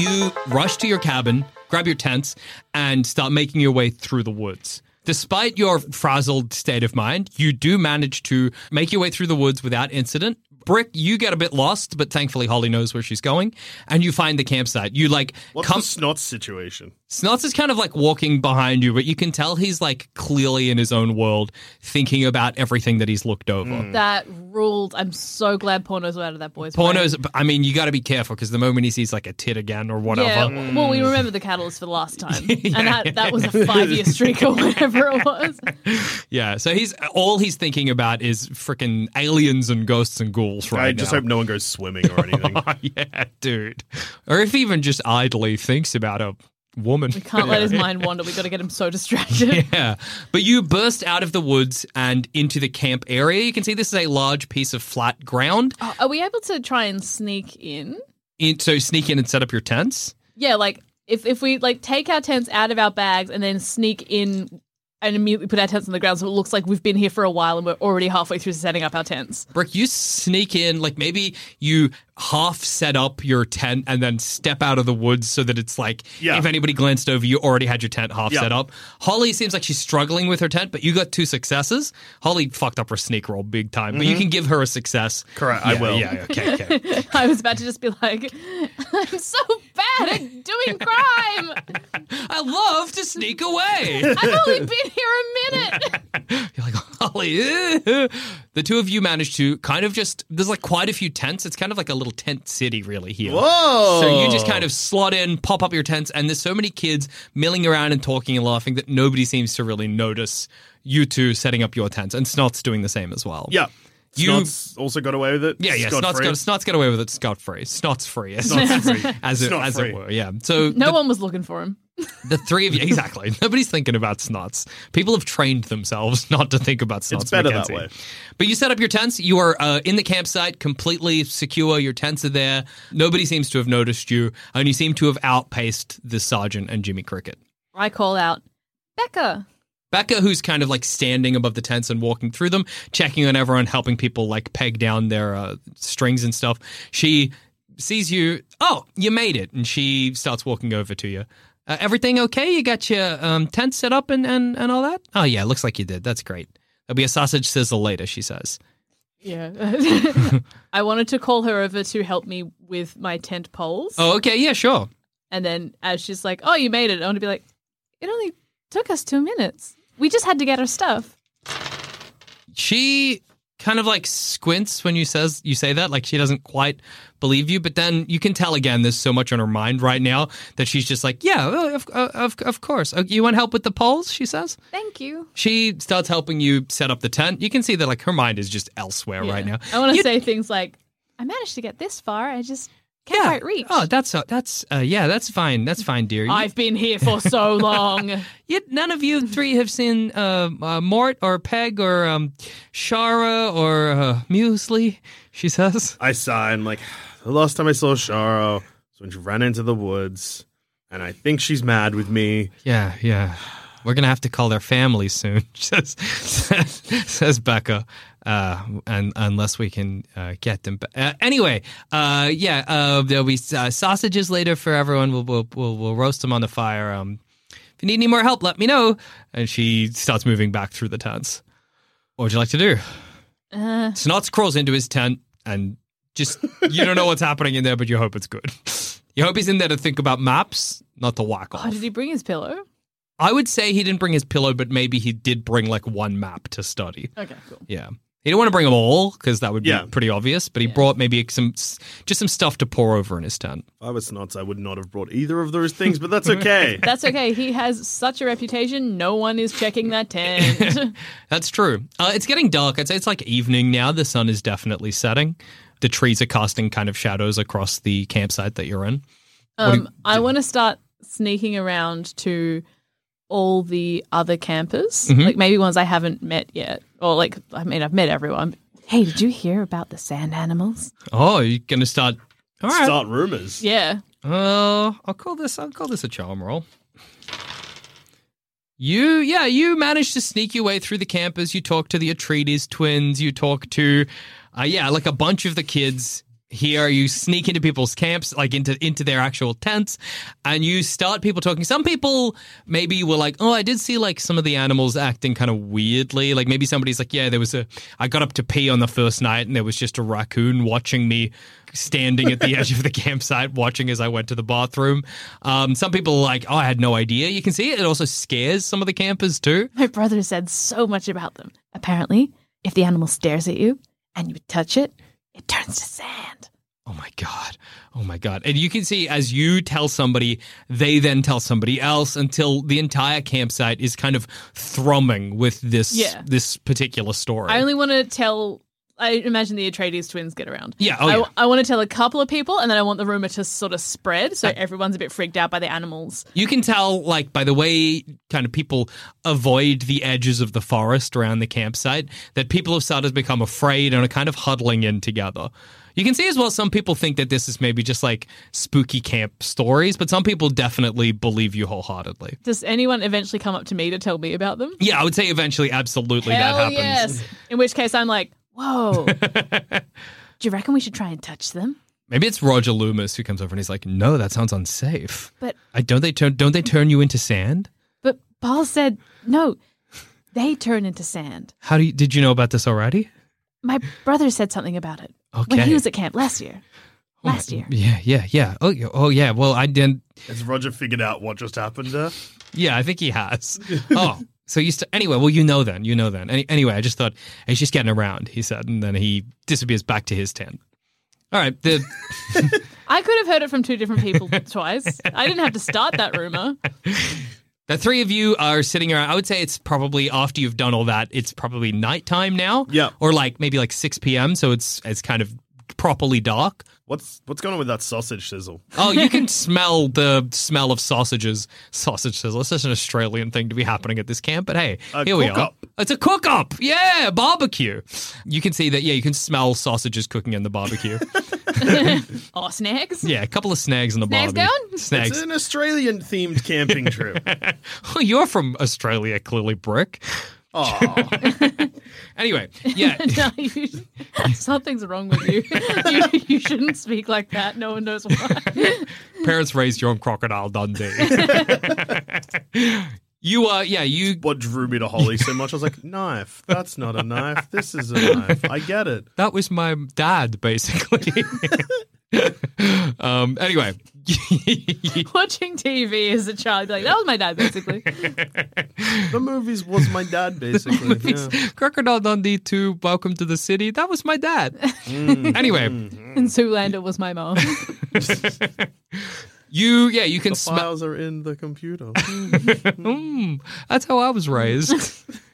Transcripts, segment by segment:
You rush to your cabin, grab your tents, and start making your way through the woods. Despite your frazzled state of mind, you do manage to make your way through the woods without incident. Brick, you get a bit lost, but thankfully Holly knows where she's going, and you find the campsite. You like What's come. the snot situation? Snots is kind of like walking behind you, but you can tell he's like clearly in his own world, thinking about everything that he's looked over. Hmm. That ruled. I'm so glad pornos were out of that boy's brain. Pornos, I mean, you got to be careful because the moment he sees like a tit again or whatever, Yeah, well, we remember the catalyst for the last time, and that, that was a five year streak or whatever it was. Yeah, so he's all he's thinking about is freaking aliens and ghosts and ghouls right I just now. hope no one goes swimming or anything. Oh, yeah, dude. Or if he even just idly thinks about a woman. We can't let his mind wander. We've got to get him so distracted. Yeah, but you burst out of the woods and into the camp area. You can see this is a large piece of flat ground. Oh, Are we able to try and sneak in? In, so sneak in and set up your tents. Yeah, like if if we like take our tents out of our bags and then sneak in and immediately put our tents on the ground, so it looks like we've been here for a while and we're already halfway through setting up our tents. Brick, you sneak in, like maybe you half set up your tent and then step out of the woods so that it's like Yeah. if anybody glanced over, you already had your tent half Yeah. set up. Holly seems like she's struggling with her tent, but you got two successes. Holly fucked up her sneak roll big time, but you can give her a success. Mm-hmm. Correct, I will. Yeah, okay, okay. I was about to just be like, I'm so bad at doing crime. I love to sneak away. I've only been here a minute. You're like, Holly. eh." The two of you managed to kind of just, there's like quite a few tents. It's kind of like a little tent city, really, here. Whoa! So you just kind of slot in, pop up your tents, and there's so many kids milling around and talking and laughing that nobody seems to really notice you two setting up your tents. And Snot's doing the same as well. Yeah. You- Snot's also got away with it. Yeah, yeah. Snot's Scot-free. got, Snot's got away with it scot free. Snot's free. As, Snot's free. as, it, Snot as free. it were. Yeah. So No the, one was looking for him. the three of you, exactly. Nobody's thinking about Snots. People have trained themselves not to think about Snots. It's better that way. But you set up your tents. You are uh, in the campsite, completely secure. Your tents are there. Nobody seems to have noticed you, and you seem to have outpaced the sergeant and Jimmy Cricket. I call out, Becca. Becca, who's kind of like standing above the tents and walking through them, checking on everyone, helping people like peg down their uh, strings and stuff. She sees you. Oh, you made it, and she starts walking over to you. Uh, everything okay? You got your um, tent set up and, and, and all that? Oh yeah, looks like you did. That's great. There'll be a sausage sizzle later, she says. Yeah. I wanted to call her over to help me with my tent poles. Oh, okay, yeah, sure. And then as she's like, oh, you made it, I want to be like, it only took us two minutes. We just had to get her stuff. she kind of like squints when you says you say that like she doesn't quite believe you but then you can tell again there's so much on her mind right now that she's just like yeah uh, of, uh, of, of course Uh, you want help with the poles she says Thank you. she starts helping you set up the tent you can see that like her mind is just elsewhere right now I want to say things like, I managed to get this far. I just can't quite reach. oh that's uh, that's uh, yeah that's fine that's fine dear You- I've been here for so long. Yet none of you three have seen uh, uh, Mort or Peg or um, Shara or uh, Muesli, she says. I sigh and like the last time I saw Shara was when she ran into the woods, and I think she's mad with me. Yeah, yeah. We're gonna have to call their family soon, says says Becca. Uh, and unless we can uh, get them. ba- Uh, anyway, uh, yeah, uh, there'll be uh, sausages later for everyone. We'll, we'll we'll we'll roast them on the fire. Um, if you need any more help, let me know. And she starts moving back through the tents. What would you like to do? Uh, Snots crawls into his tent and just you don't know what's happening in there, but you hope it's good. You hope he's in there to think about maps, not to whack off. oh, did he bring his pillow? I would say he didn't bring his pillow, but maybe he did bring like one map to study. Okay, cool. Yeah. He didn't want to bring them all because that would Yeah. be pretty obvious. But he brought maybe some, just some stuff to pour over in his tent. If I was nuts, I would not have brought either of those things, but that's okay. That's okay. He has such a reputation. No one is checking that tent. That's true. Uh, it's getting dark. I'd say it's like evening now. The sun is definitely setting. The trees are casting kind of shadows across the campsite that you're in. Um, I want to start sneaking around to all the other campers, Mm-hmm. like maybe ones I haven't met yet, or like I mean I've met everyone. Hey, did you hear about the sand animals? Oh, you're gonna start. All right. Start rumors. Yeah, Uh, I'll call this. I'll call this a charm roll. You, yeah, you managed to sneak your way through the campus. You talk to the Atreides twins. You talk to, uh, yeah, like a bunch of the kids here. You sneak into people's camps, like into into their actual tents, and you start people talking. Some people maybe were like, "Oh, I did see like some of the animals acting kind of weirdly." Like maybe somebody's like, "Yeah, there was a. I got up to pee on the first night, and there was just a raccoon watching me." Standing at the edge of the campsite, watching as I went to the bathroom. Um, some people are like, "Oh, I had no idea." You can see it. It also scares some of the campers too. my brother said so much about them. Apparently, if the animal stares at you and you touch it, it turns to sand. Oh my god. Oh my god. And you can see as you tell somebody, they then tell somebody else until the entire campsite is kind of thrumming with this Yeah. this particular story. I only want to tell. I imagine the Atreides twins get around. Yeah, oh I, yeah. I want to tell a couple of people, and then I want the rumor to sort of spread, so uh, everyone's a bit freaked out by the animals. you can tell like by the way kind of people avoid the edges of the forest around the campsite that people have started to become afraid and are kind of huddling in together. You can see as well some people think that this is maybe just like spooky camp stories, but some people definitely believe you wholeheartedly. Does anyone eventually come up to me to tell me about them? Yeah, I would say eventually absolutely Hell that happens. yes. In which case, I'm like, whoa. Do you reckon we should try and touch them? Maybe it's Roger Loomis who comes over and he's like, "No, that sounds unsafe. But I don't they turn don't they turn you into sand? but Paul said no. They turn into sand. How do you, did you know about this already? My brother said something about it when he was at camp last year. Oh, last year. Yeah, yeah, yeah. Oh, yeah, oh yeah. Well, I didn't. Has Roger figured out what just happened there? Yeah, I think he has. oh, so you st- anyway? Well, you know then. You know then. Any- anyway, I just thought he's just getting around. He said, and then he disappears back to his tent. All right. The I could have heard it from two different people twice. I didn't have to start that rumor. the three of you are sitting around. I would say it's probably after you've done all that. It's probably nighttime now. Yeah. Or like maybe like six p.m. So it's it's kind of properly dark. What's what's going on with that sausage sizzle? Oh, you can smell the smell of sausages. Sausage sizzle. It's such an Australian thing to be happening at this camp, but hey, A here we are. cook-up. It's a cook up. Yeah, barbecue. You can see that, yeah, you can smell sausages cooking in the barbecue. Oh, snacks? yeah, a couple of snags in the Snags barbecue. going? Snags. It's an Australian themed camping trip. Oh, you're from Australia, clearly, Brick. Oh, Anyway, yeah. no, you, something's wrong with you. you. You shouldn't speak like that. No one knows why. Parents raised you on Crocodile Dundee. you, uh, yeah, you what drew me to Holly so much? I was like, knife. That's not a knife. This is a knife. I get it. that was my dad, basically. um, anyway, Watching TV as a child, be like, that was my dad, basically. The movies was my dad, basically. Yeah. Crocodile Dundee 2, Welcome to the City. That was my dad. Mm. Anyway, mm, mm. and Zoolander was my mom. you, yeah, you can The smell. files are in the computer. Mm, that's how I was raised.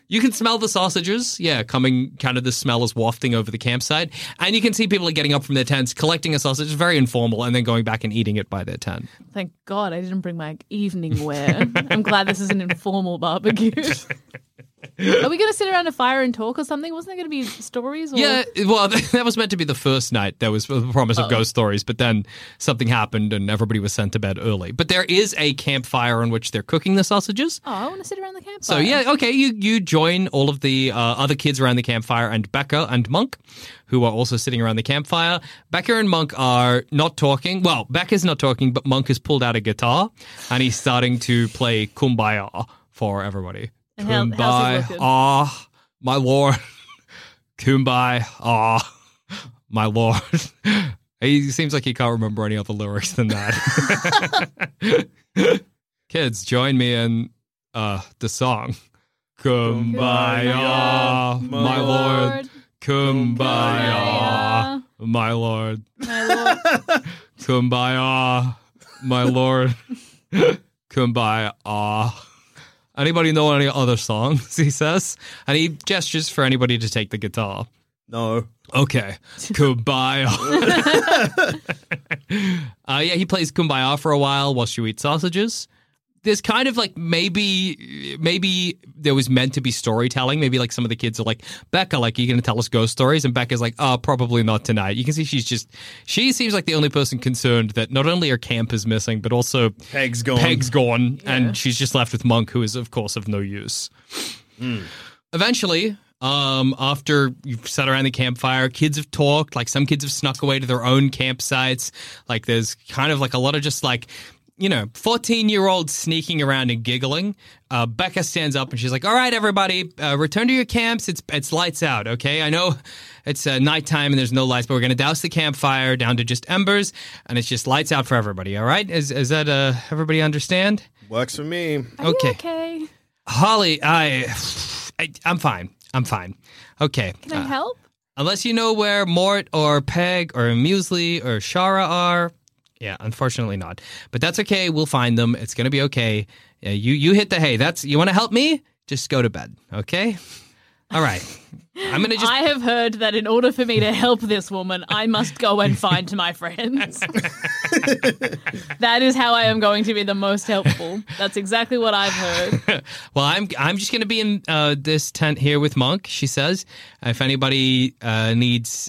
You can smell the sausages, yeah, coming kind of the smell is wafting over the campsite. And you can see people are getting up from their tents, collecting a sausage, very informal, and then going back and eating it by their tent. Thank God I didn't bring my evening wear. I'm glad this is an informal barbecue. Are we going to sit around a fire and talk or something? Wasn't there going to be stories? Or... Yeah, well, that was meant to be the first night. There was the promise of ghost stories, but then something happened and everybody was sent to bed early. But there is a campfire on which they're cooking the sausages. Oh, I want to sit around the campfire. So yeah, okay, you you join all of the uh, other kids around the campfire and Becca and Monk, who are also sitting around the campfire. Becca and Monk are not talking. Well, Becca's not talking, but Monk has pulled out a guitar and he's starting to play "Kumbaya" for everybody. And how- how's Kumbaya, ah, my lord, Kumbaya, ah, my lord. He seems like he can't remember any other lyrics than that. Kids, join me in uh, the song. Kumbaya, my lord. Kumbaya, my lord. Kumbaya, my lord. Kumbaya. Anybody know any other songs? He says, and he gestures for anybody to take the guitar. No. Okay, Kumbaya. uh, yeah, he plays Kumbaya for a while while she eats sausages. There's kind of like maybe maybe there was meant to be storytelling. Maybe like some of the kids are like Becca, like you going to tell us ghost stories, and Becca's like, oh, probably not tonight. You can see she's just she seems like the only person concerned that not only her camp is missing, but also Peg's gone. Peg's gone, and she's just left with Monk, who is of course of no use. Eventually, um, after you've sat around the campfire, kids have talked. Like some kids have snuck away to their own campsites. Like there's kind of like a lot of just like, you know, 14 year old sneaking around and giggling. Uh, Becca stands up and she's like, "All right, everybody, uh, return to your camps. It's it's lights out. Okay, I know it's uh, nighttime and there's no lights, but we're gonna douse the campfire down to just embers, and it's just lights out for everybody. All right, is is that uh everybody understand? Works for me. Are you Okay. okay? Holly, I, I I'm fine. I'm fine. Okay. Can I Uh, help? Unless you know where Mort or Peg or Muesli or Shara are. Yeah, unfortunately not. But that's okay. We'll find them. It's gonna be okay. Yeah, you you hit the hay. That's you want to help me? Just go to bed. Okay. All right. I'm gonna just. I have heard that in order for me to help this woman, I must go and find my friends. that is how I am going to be the most helpful. That's exactly what I've heard. well, I'm I'm just gonna be in uh, this tent here with Monk. She says, if anybody uh, needs.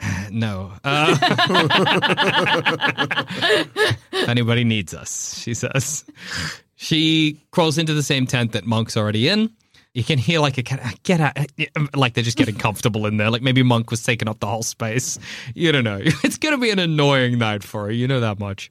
No. Uh, if anybody needs us, she says. She crawls into the same tent that Monk's already in. You can hear like a get out, like they're just getting comfortable in there. Like maybe Monk was taking up the whole space. You don't know. It's going to be an annoying night for her. You know that much.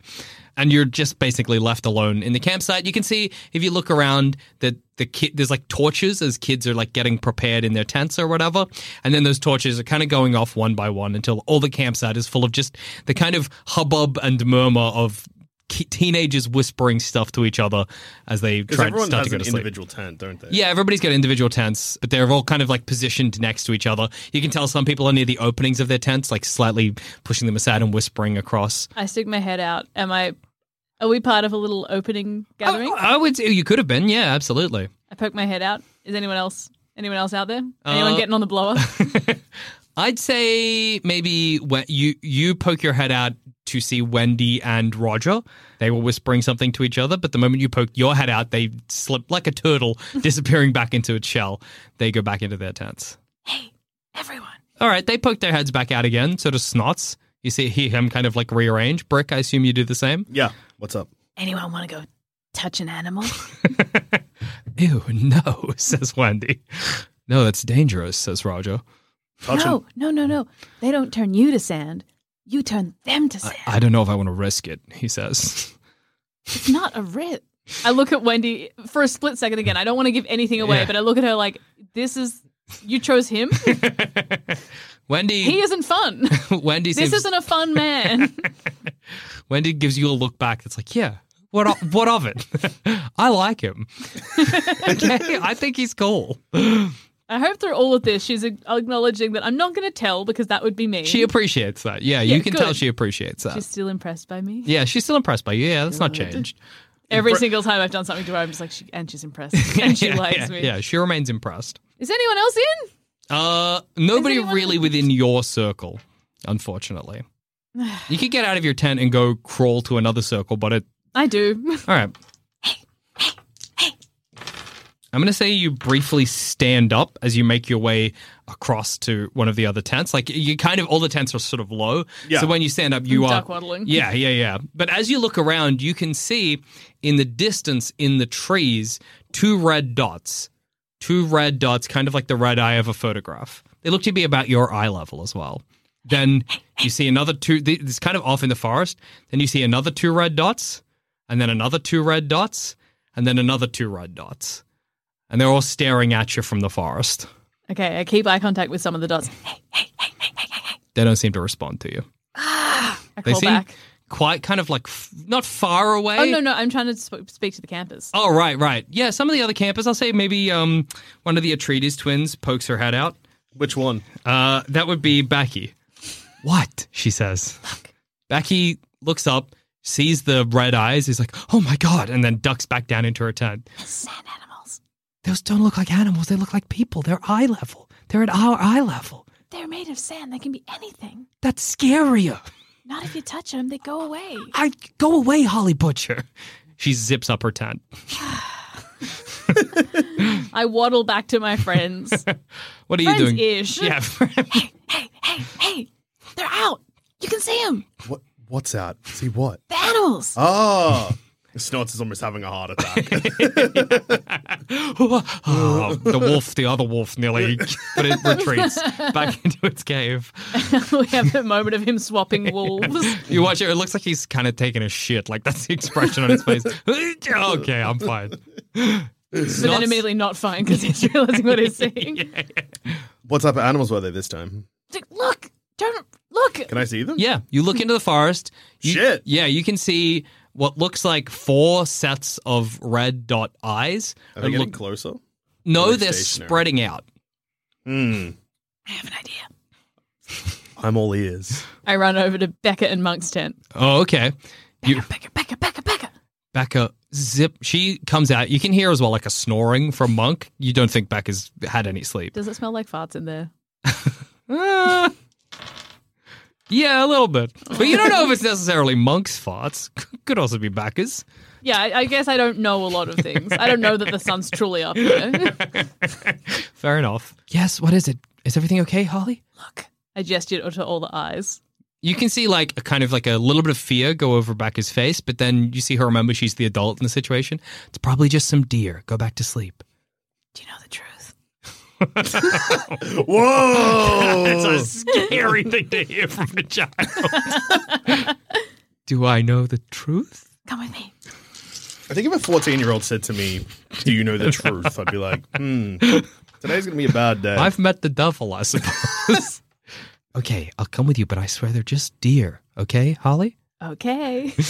And you're just basically left alone in the campsite. You can see if you look around that the kid there's like torches as kids are like getting prepared in their tents or whatever, and then those torches are kind of going off one by one until all the campsite is full of just the kind of hubbub and murmur of teenagers whispering stuff to each other as they try to everyone start to go an to sleep. individual tent, don't they? Yeah, everybody's got individual tents, but they're all kind of like positioned next to each other. You can tell some people are near the openings of their tents, like slightly pushing them aside and whispering across. I stick my head out. Am I? Are we part of a little opening gathering? I, I would say you could have been, yeah, absolutely. I poke my head out. Is anyone else? Anyone else out there? Anyone Uh, getting on the blower? I'd say maybe when you you poke your head out to see Wendy and Roger. They were whispering something to each other, but the moment you poke your head out, they slip like a turtle, disappearing back into its shell. They go back into their tents. Hey, everyone. All right, they poke their heads back out again, sort of snots. You see he, him kind of like rearrange. Brick, I assume you do the same. Yeah. What's up? Anyone want to go touch an animal? Ew, no, says Wendy. No, that's dangerous, says Roger. Touch no, him. no, no, no. They don't turn you to sand. You turn them to sand. I don't know if I want to risk it, he says. It's not a risk. I look at Wendy for a split second again. I don't want to give anything away, Yeah. but I look at her like, this is. You chose him? Wendy he isn't fun. Wendy This seems, isn't a fun man. Wendy gives you a look back that's like, yeah, what o- what of it? I like him. okay, I think he's cool. I hope through all of this, she's acknowledging that I'm not going to tell because that would be me. She appreciates that. Yeah, Yeah, you can tell she appreciates that. She's still impressed by me. yeah, she's still impressed by you. Yeah, that's not changed. Every single time I've done something to her, I'm just like, she, and she's impressed, and she yeah, likes yeah, me. yeah, she remains impressed. Is anyone else in? Uh, nobody anyone- really within your circle, unfortunately. you could get out of your tent and go crawl to another circle, but it. I do. All right. I'm going to say you briefly stand up as you make your way across to one of the other tents. Like you kind of all the tents are sort of low. Yeah. So when you stand up, you are duck waddling. Yeah, yeah, yeah. But as you look around, you can see in the distance in the trees two red dots. Two red dots, kind of like the red eye of a photograph. They look to be about your eye level as well. Then you see another two. It's kind of off in the forest. Then you see another two red dots, and then another two red dots, and then another two red dots, and they're all staring at you from the forest. Okay, I keep eye contact with some of the dots. They don't seem to respond to you. Ah, I They call seem back. Quite kind of like f- not far away. Oh no, no, I'm trying to sp- speak to the campers. Oh, right, right. Yeah, some of the other campers, I'll say maybe um, one of the Atreides twins pokes her head out. Which one? Uh, that would be Becky. What? She says. Becky looks up, sees the red eyes, is like, oh my God, and then ducks back down into her tent. Sand animals. Those don't look like animals. They look like people. They're eye level. They're at our eye level. They're made of sand. They can be anything. That's scarier. Not if you touch them, they go away. I go away, Holly Butcher. She zips up her tent. I waddle back to my friends. What are you doing? Friends-ish. Yeah. hey, hey, hey, hey! They're out. You can see them. What? What's out? See what? The animals. Oh, Snots is almost having a heart attack. oh, the wolf, the other wolf, nearly, but it retreats back into its cave. we have a moment of him swapping wolves. You watch it; it looks like he's kind of taking a shit. Like that's the expression on his face. okay, I'm fine. But then immediately not fine because he's realizing what he's seeing. what type of animals were they this time? Look, don't look. Can I see them? Yeah, you look into the forest. You- Shit. Yeah, you can see what looks like four sets of red dot eyes. Are they getting look- closer? no, they're stationary? spreading out. Hmm. I have an idea. I'm all ears. I run over to Becca and Monk's tent. Oh, okay. You, Becca, Becca, Becca, Becca. Becca zip. She comes out. You can hear as well like a snoring from Monk. You don't think Becca's had any sleep? Does it smell like farts in there? Yeah, a little bit. But you don't know if it's necessarily Monk's farts. Could also be Becca's. Yeah, I, I guess I don't know a lot of things. I don't know that the sun's truly up there. Fair enough. Yes. What is it? Is everything okay, Holly? Look, I gestured to all the eyes. You can see like a kind of like a little bit of fear go over Becca's face, but then you see her remember she's the adult in the situation. It's probably just some deer. Go back to sleep. Do you know the truth? Whoa! It's a scary thing to hear from a child. Do I know the truth? Come with me. I think if a 14 year old said to me, Do you know the truth? I'd be like, Hmm, today's going to be a bad day. I've met the devil, I suppose. okay, I'll come with you, but I swear they're just deer. Okay, Holly? Okay.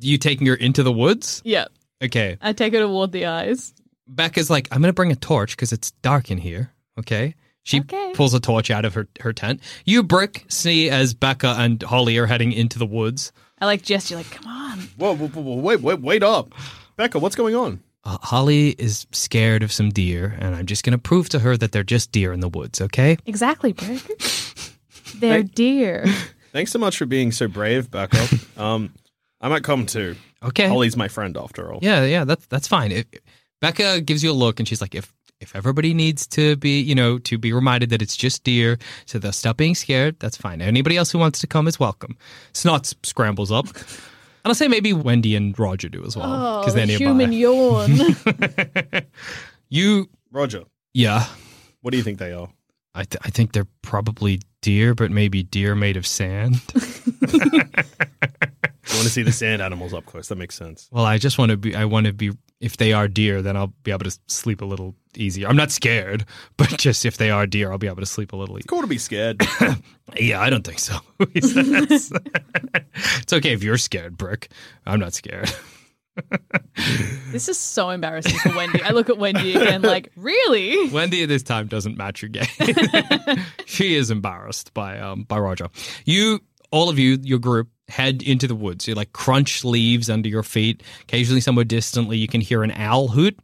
You taking her into the woods? yeah, Okay. I take her toward the eyes. Becca's like, I'm going to bring a torch because it's dark in here. Okay. She Okay. pulls a torch out of her, her tent. You, Brick, see as Becca and Holly are heading into the woods. I like gesture, like, come on. whoa, whoa, whoa, whoa, wait, wait, wait up. Becca, what's going on? Uh, Holly is scared of some deer, and I'm just going to prove to her that they're just deer in the woods, okay? Exactly, Brick. They're deer. Thanks so much for being so brave, Becca. um, I might come too. Okay. Holly's my friend after all. Yeah, yeah, that's that's fine. If, Becca gives you a look, and she's like, if if everybody needs to be, you know, to be reminded that it's just deer, so they'll stop being scared. That's fine. Anybody else who wants to come is welcome. Snot scrambles up, and I'll say maybe Wendy and Roger do as well Oh, because they're nearby. human yawn. you, Roger, yeah, what do you think they are? I th- I think they're probably deer, but maybe deer made of sand. I want to see the sand animals up close. That makes sense. Well, I just want to be. I want to be. If they are deer, then I'll be able to sleep a little easier. I'm not scared, but just if they are deer, I'll be able to sleep a little easier. Cool to be scared. Yeah, I don't think so. It's okay if you're scared, Brick. I'm not scared. this is so embarrassing for Wendy. I look at Wendy again, like, really? Wendy at this time doesn't match your game. she is embarrassed by um by Roger. You, all of you, your group, head into the woods. You like crunch leaves under your feet. Occasionally, somewhere distantly, you can hear an owl hoot.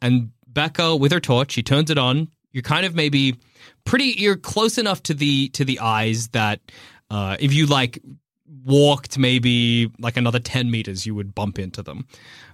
And Becca, with her torch, she turns it on. You're kind of maybe pretty. You're close enough to the to the eyes that uh, if you like walked maybe like another 10 meters, you would bump into them.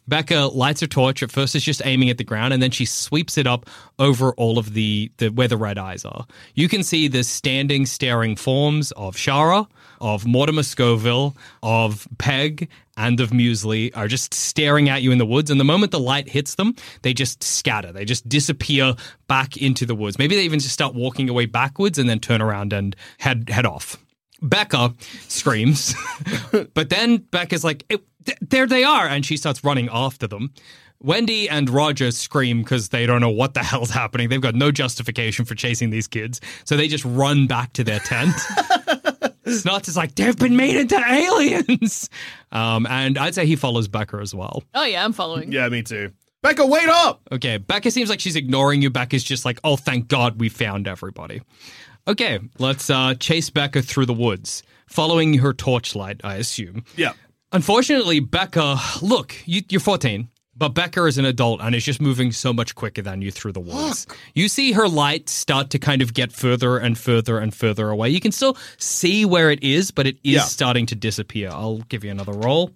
Becca lights her torch. At first, it's just aiming at the ground, and then she sweeps it up over all of the, the where the red eyes are. You can see the standing, staring forms of Shara, of Mortimer Scoville, of Peg, and of Muesli are just staring at you in the woods. And the moment the light hits them, they just scatter. They just disappear back into the woods. Maybe they even just start walking away backwards and then turn around and head head off. Becca screams, but then Becca's like, "Eh, th- there they are. And she starts running after them. Wendy and Roger scream because they don't know what the hell's happening. They've got no justification for chasing these kids. So they just run back to their tent. Snots is like, they've been made into aliens. Um, and I'd say he follows Becca as well. Oh yeah, I'm following. Yeah, me too. Becca, wait up! Okay, Becca seems like she's ignoring you. Becca's just like, oh, thank God we found everybody. Okay, let's uh, chase Becca through the woods, following her torchlight, I assume. Yeah. Unfortunately, Becca, look, you, you're 14, but Becca is an adult and is just moving so much quicker than you through the woods. You see her light start to kind of get further and further and further away. You can still see where it is, but it is Yeah. starting to disappear. I'll give you another roll.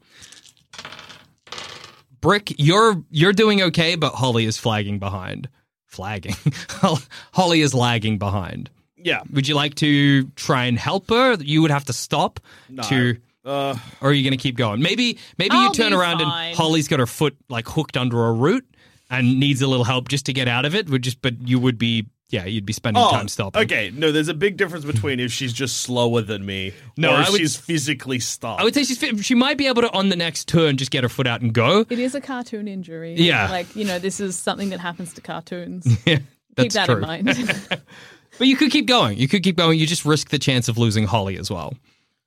Brick, you're you're doing okay, but Holly is flagging behind. Flagging. Holly is lagging behind. Yeah. Would you like to try and help her? You would have to stop to Uh, or are you going to keep going? Maybe maybe you I'll turn around fine. and Holly's got her foot like hooked under a root and needs a little help just to get out of it. Would just but you would be yeah, you'd be spending oh, time stopping. okay. No, there's a big difference between if she's just slower than me No, or if would- she's physically stopped. I would say she's she might be able to on the next turn just get her foot out and go. It is a cartoon injury. Yeah. Like, you know, this is something that happens to cartoons. Yeah, Keep that true. in mind. But you could keep going. You could keep going. You just risk the chance of losing Holly as well.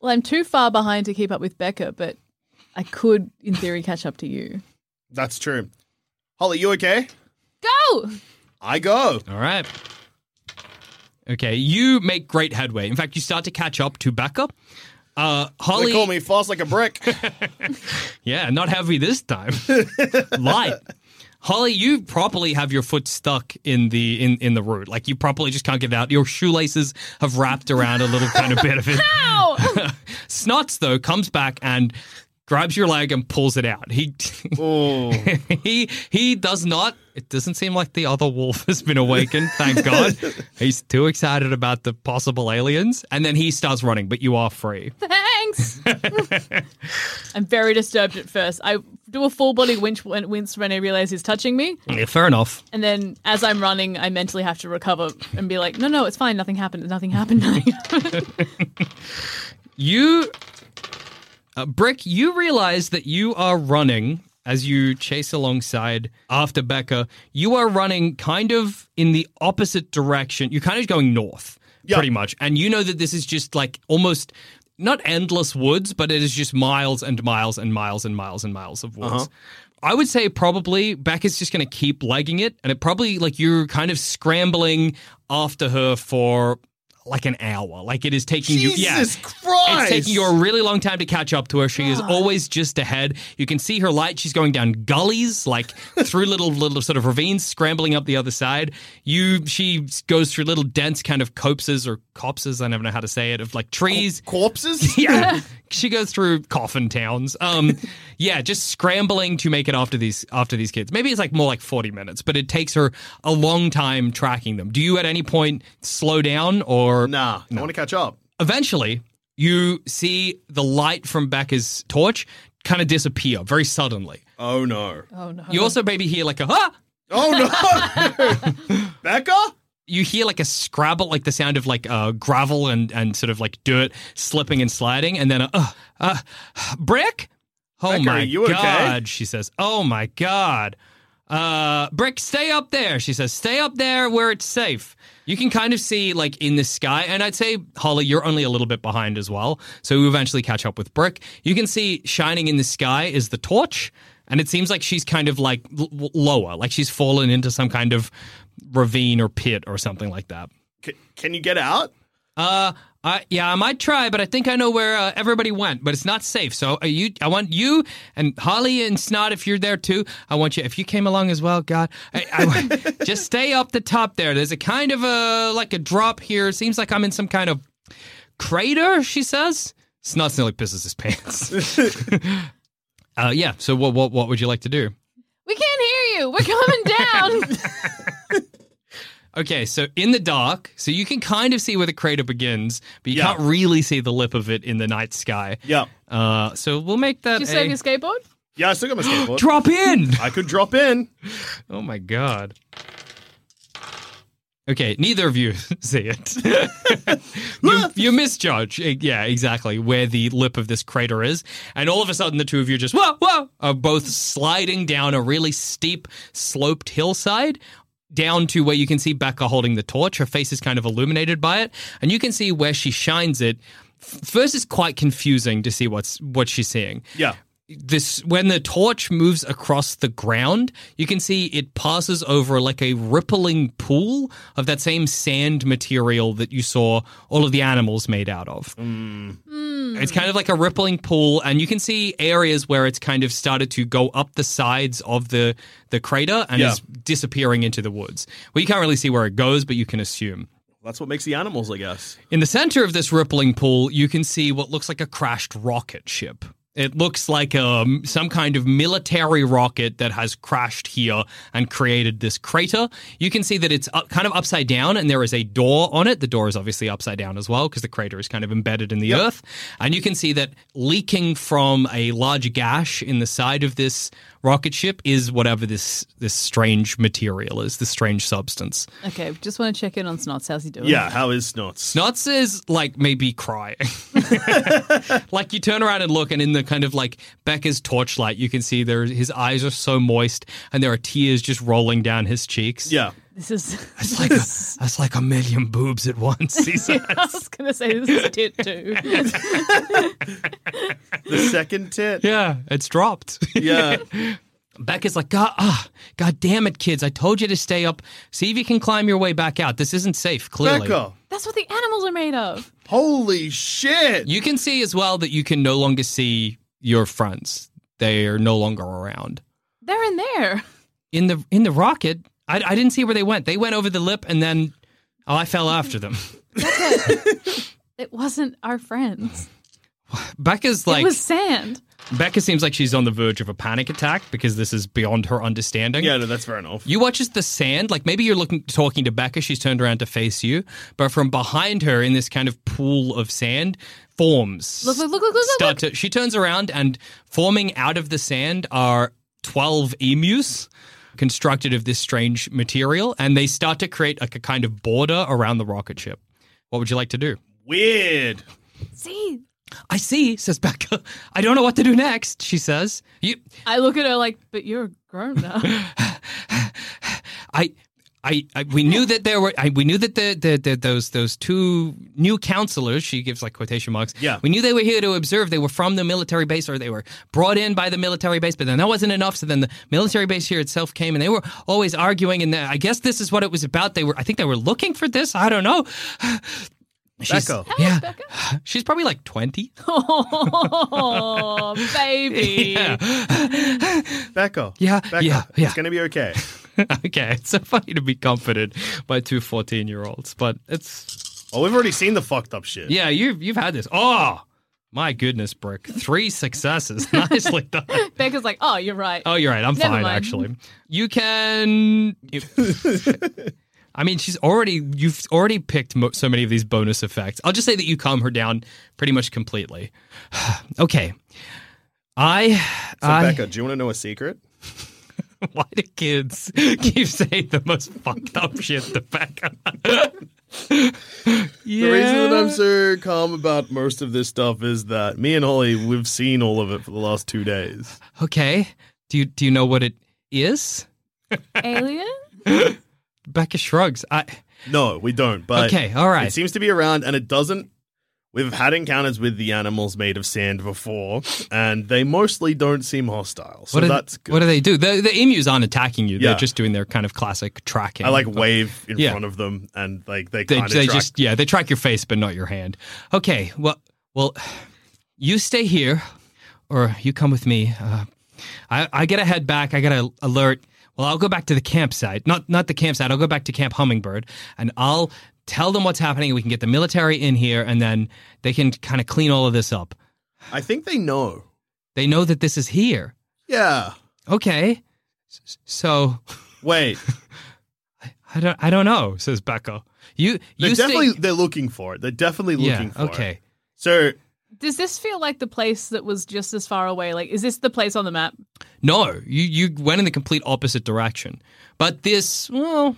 well, I'm too far behind to keep up with Becca, but I could, in theory, catch up to you. That's true. Holly, you okay? Go! I go. All right. Okay, you make great headway. In fact, you start to catch up to Becca. Uh, Holly, They call me fast like a brick. Yeah, not heavy this time. Light. Holly, you properly have your foot stuck in the in, in the root. Like you properly just can't get out. Your shoelaces have wrapped around a little kind of bit of it. Ow! Snots though comes back and grabs your leg and pulls it out. He oh. he he does not. It doesn't seem like the other wolf has been awakened. Thank God. He's too excited about the possible aliens, and then he starts running. But you are free. Thanks. I'm very disturbed at first. I do a full body winch when, wince when I realize he's touching me. Yeah, fair enough. And then as I'm running, I mentally have to recover and be like, no, no, it's fine. Nothing happened. Nothing happened. Nothing happened. You, uh, Brick, you realize that you are running as you chase alongside after Becca. You are running kind of in the opposite direction. You're kind of going north, Yeah. pretty much. And you know that this is just like almost not endless woods, but it is just miles and miles and miles and miles and miles of woods. I would say probably Becca's just going to keep legging it, and it probably like you're kind of scrambling after her for like an hour. Like it is taking you. Yeah, Jesus Christ! it's taking you a really long time to catch up to her. She is always just ahead. You can see her light. She's going down gullies, like through little little sort of ravines, scrambling up the other side. You she goes through little dense kind of copses or copses. I never know how to say it of like trees. corpses. Yeah, she goes through coffin towns. Um, yeah, just scrambling to make it after these after these kids. Maybe it's like more like forty minutes, but it takes her a long time tracking them. Do you at any point slow down or Nah, I want to catch up. eventually you see the light from Becca's torch kind of disappear very suddenly. Oh no! Oh, no. You also maybe hear like a huh. Oh no! Becca? You hear like a scrabble, like the sound of like uh, gravel and, and sort of like dirt slipping and sliding, and then a uh, uh, brick. Oh Becca, my are you okay? god! She says, "Oh my god." Uh, Brick, stay up there. She says, stay up there where it's safe. You can kind of see like in the sky, and I'd say Holly, you're only a little bit behind as well. So we eventually catch up with Brick. You can see shining in the sky is the torch, and it seems like she's kind of like l- lower, like she's fallen into some kind of ravine or pit or something like that. C- can you get out? Uh, I, yeah, I might try, but I think I know where uh, everybody went, but it's not safe. So uh, you, I want you and Holly and Snot, if you're there too, I want you, if you came along as well, God, I, I, just stay up the top there. There's a kind of a, like a drop here. It seems like I'm in some kind of crater, she says. Snot nearly pisses his pants. uh, yeah, so what, what, what would you like to do? we can't hear you. We're coming down. Okay, so in the dark, so you can kind of see where the crater begins, but you Yeah. can't really see the lip of it in the night sky. Yeah. Uh, so we'll make that Did you a save your skateboard? Yeah, I still got my skateboard. drop in. I could drop in. Oh my god. Okay, neither of you see it. you, you misjudge, eh, yeah, exactly, where the lip of this crater is, and all of a sudden the two of you just whoa, whoa, are both sliding down a really steep, sloped hillside. Down to where you can see Becca holding the torch. Her face is kind of illuminated by it, and you can see where she shines it. first it's quite confusing to see what's what she's seeing. Yeah. This when the torch moves across the ground, you can see it passes over like a rippling pool of that same sand material that you saw all of the animals made out of. Mm. Hmm. It's kind of like a rippling pool, and you can see areas where it's kind of started to go up the sides of the the crater and Yeah. is disappearing into the woods. Well, you can't really see where it goes, but you can assume. That's what makes the animals, I guess. In the center of this rippling pool, you can see what looks like a crashed rocket ship. It looks like um, some kind of military rocket that has crashed here and created this crater. You can see that it's up, kind of upside down and there is a door on it. The door is obviously upside down as well because the crater is kind of embedded in the earth. And you can see that leaking from a large gash in the side of this rocket ship is whatever this this strange material is, this strange substance. Okay, just want to check in on Snots. How's he doing? Yeah, how is Snots? Snots is like maybe crying. like you turn around and look, and in the kind of like Becca's torchlight, you can see there his eyes are so moist, and there are tears just rolling down his cheeks. Yeah. This is. it's like a, that's like a million boobs at once. He says. I was gonna say this is tit too. The second tit. yeah, it's dropped. Yeah. Becca's like, God, ah, God damn it, kids! I told you to stay up. See if you can climb your way back out. This isn't safe. Clearly, Becca. That's what the animals are made of. Holy shit. You can see as well that you can no longer see your friends. They are no longer around. They're in there. in the in the rocket, I, I didn't see where they went. They went over the lip, and then oh, I fell after them. It wasn't our friends. Becca's like it was sand. Becca seems like she's on the verge of a panic attack because this is beyond her understanding. yeah, no, that's fair enough. You watch as the sand, like maybe you're looking talking to Becca, she's turned around to face you, but from behind her in this kind of pool of sand forms. Look, look, look, look, look, look, start to she turns around and forming out of the sand are 12 emus constructed of this strange material and they start to create like a kind of border around the rocket ship. What would you like to do? Weird. See, I see, says Becca. I don't know what to do next, she says. You I look at her like, but you're grown now. I, I, I, we knew that there were. I, we knew that the, the, the those those two new counselors. She gives like quotation marks. Yeah. we knew they were here to observe. They were from the military base, or they were brought in by the military base. But then that wasn't enough. So then the military base here itself came, and they were always arguing. And uh, I guess this is what it was about. They were. I think they were looking for this. I don't know. She's, Becca. yeah, Becca? she's probably like twenty. oh, baby. Becca. Yeah, Becca. yeah, yeah. It's going to be okay. okay, it's so funny to be comforted by two 14 year olds, but it's Oh, we've already seen the fucked up shit. Yeah, you've you've had this. Oh my goodness, Brick. Three successes. Nicely done. Becca's like, oh, you're right. Oh, you're right. I'm Never fine mind. actually. You can. I mean, she's already. You've already picked mo- so many of these bonus effects. I'll just say that you calm her down pretty much completely. okay. I. So, I Becca, do you want to know a secret? why do kids keep saying the most fucked up shit to Becca? yeah. The reason that I'm so calm about most of this stuff is that me and Holly, we've seen all of it for the last two days. Okay. Do you do you know what it is? Alien? Becca shrugs. I No, we don't. But Okay, all right. It seems to be around, and it doesn't. We've had encounters with the animals made of sand before, and they mostly don't seem hostile. So what, that's good. what do they do? The, the emus aren't attacking you. They're just doing their kind of classic tracking. I like But wave in Yeah. front of them, and like they They, kind of they just yeah they track your face but not your hand. Okay, well well, you stay here, or you come with me. Uh, I I gotta head back. I gotta alert. Well, I'll go back to the campsite. Not not the campsite. I'll go back to Camp Hummingbird, and I'll tell them what's happening. We can get the military in here, and then they can kind of clean all of this up. I think they know. They know that this is here. Yeah. Okay, S- so Wait. I don't I don't know. Says Becca. You They're you stay- definitely they're looking for it. They're definitely looking yeah. for it. Okay. So Does this feel like the place that was just as far away? Like, is this the place on the map? No, you you went in the complete opposite direction. But this, well,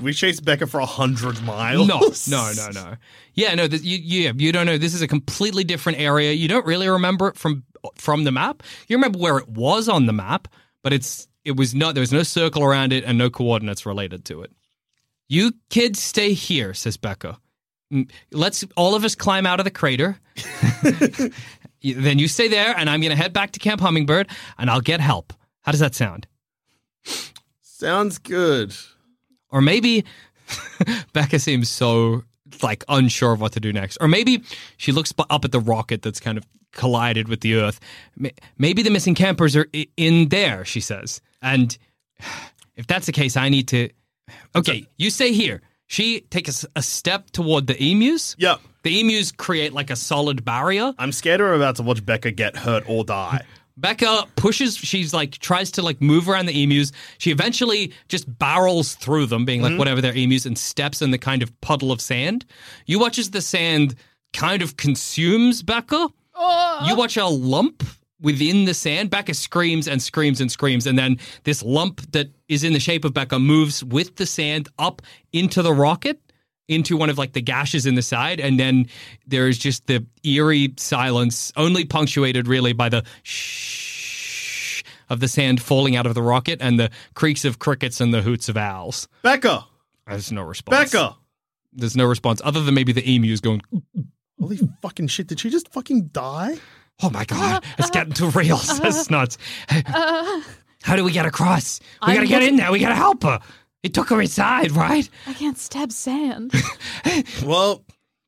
we chased Becca for a hundred miles. no, no, no, no. Yeah, no, this, you, yeah, you don't know. This is a completely different area. You don't really remember it from from the map. You remember where it was on the map, but it's it was not. There was no circle around it and no coordinates related to it. You kids stay here, says Becca. let's all of us climb out of the crater. then you stay there, and I'm going to head back to Camp Hummingbird, and I'll get help. How does that sound? Sounds good. Or maybe Becca seems so like unsure of what to do next. Or maybe she looks up at the rocket that's kind of collided with the Earth. Maybe the missing campers are in there, she says. And if that's the case, I need to. Okay, you stay here. She takes a step toward the emus. Yep. The emus create like a solid barrier. I'm scared I'm about to watch Becca get hurt or die. Becca pushes, she's like, tries to like move around the emus. She eventually just barrels through them, being like, mm-hmm. whatever they're emus, and steps in the kind of puddle of sand. You watch as the sand kind of consumes Becca. Oh. You watch a lump within the sand. Becca screams and screams and screams. And then this lump that is in the shape of Becca moves with the sand up into the rocket. Into one of like the gashes in the side, and then there's just the eerie silence, only punctuated really by the shh of the sand falling out of the rocket and the creaks of crickets and the hoots of owls. Becca! There's no response. Becca! There's no response other than maybe the emus going, Holy fucking shit, did she just fucking die? Oh my god, it's getting too real. That's nuts. Uh, uh. How do we get across? We I'm gotta get in there. We gotta help her. It took her inside, right? I can't stab sand. Well,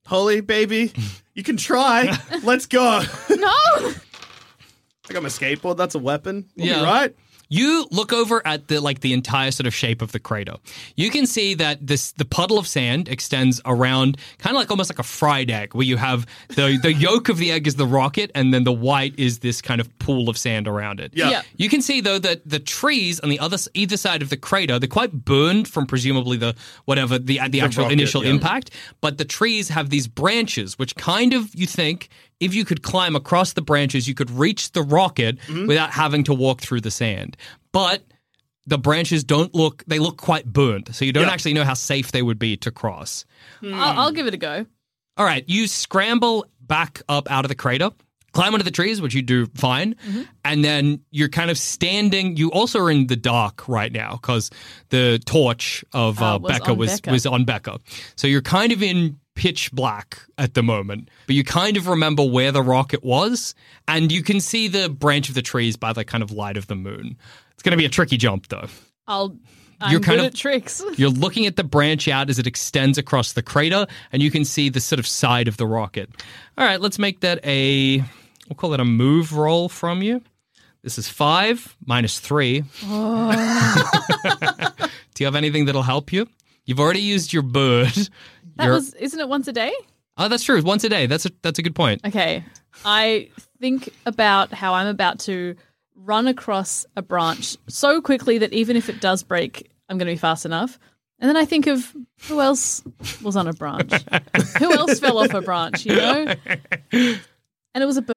Holly, baby, you can try. Let's go. no. I got my skateboard. That's a weapon. We'll be Yeah. right. You look over at the like the entire sort of shape of the crater. You can see that this the puddle of sand extends around kind of like almost like a fried egg, where you have the the yolk of the egg is the rocket, and then the white is this kind of pool of sand around it. Yeah. Yeah. You can see though that the trees on the other either side of the crater they're quite burned from presumably the whatever the the actual rocket, initial yeah. impact, but the trees have these branches which kind of you think if you could climb across the branches you could reach the rocket Mm-hmm. without having to walk through the sand. But the branches don't look they look quite burnt, so you don't Yeah. actually know how safe they would be to cross. I'll, I'll give it a go. All right, you scramble back up out of the crater, climb onto the trees, which you do fine, Mm-hmm. and then you're kind of standing. You also are in the dark right now because the torch of uh, Uh, was Becca was Becca. was on Becca. So you're kind of in pitch black at the moment, but you kind of remember where the rocket was, and you can see the branch of the trees by the kind of light of the moon. It's going to be a tricky jump, though. I'll. I'm You're kind of- tricks. You're looking at the branch out as it extends across the crater, and you can see the sort of side of the rocket. All right, let's make that a, we'll call it a move roll from you. This is five minus three. Oh. Do you have anything that'll help you? You've already used your bird. That Your- was, isn't it once a day? oh, that's true. Once a day. That's a that's a good point. Okay. I think about how I'm about to run across a branch so quickly that even if it does break, I'm going to be fast enough. And then I think of who else was on a branch? who else fell off a branch, you know? And it was a bird.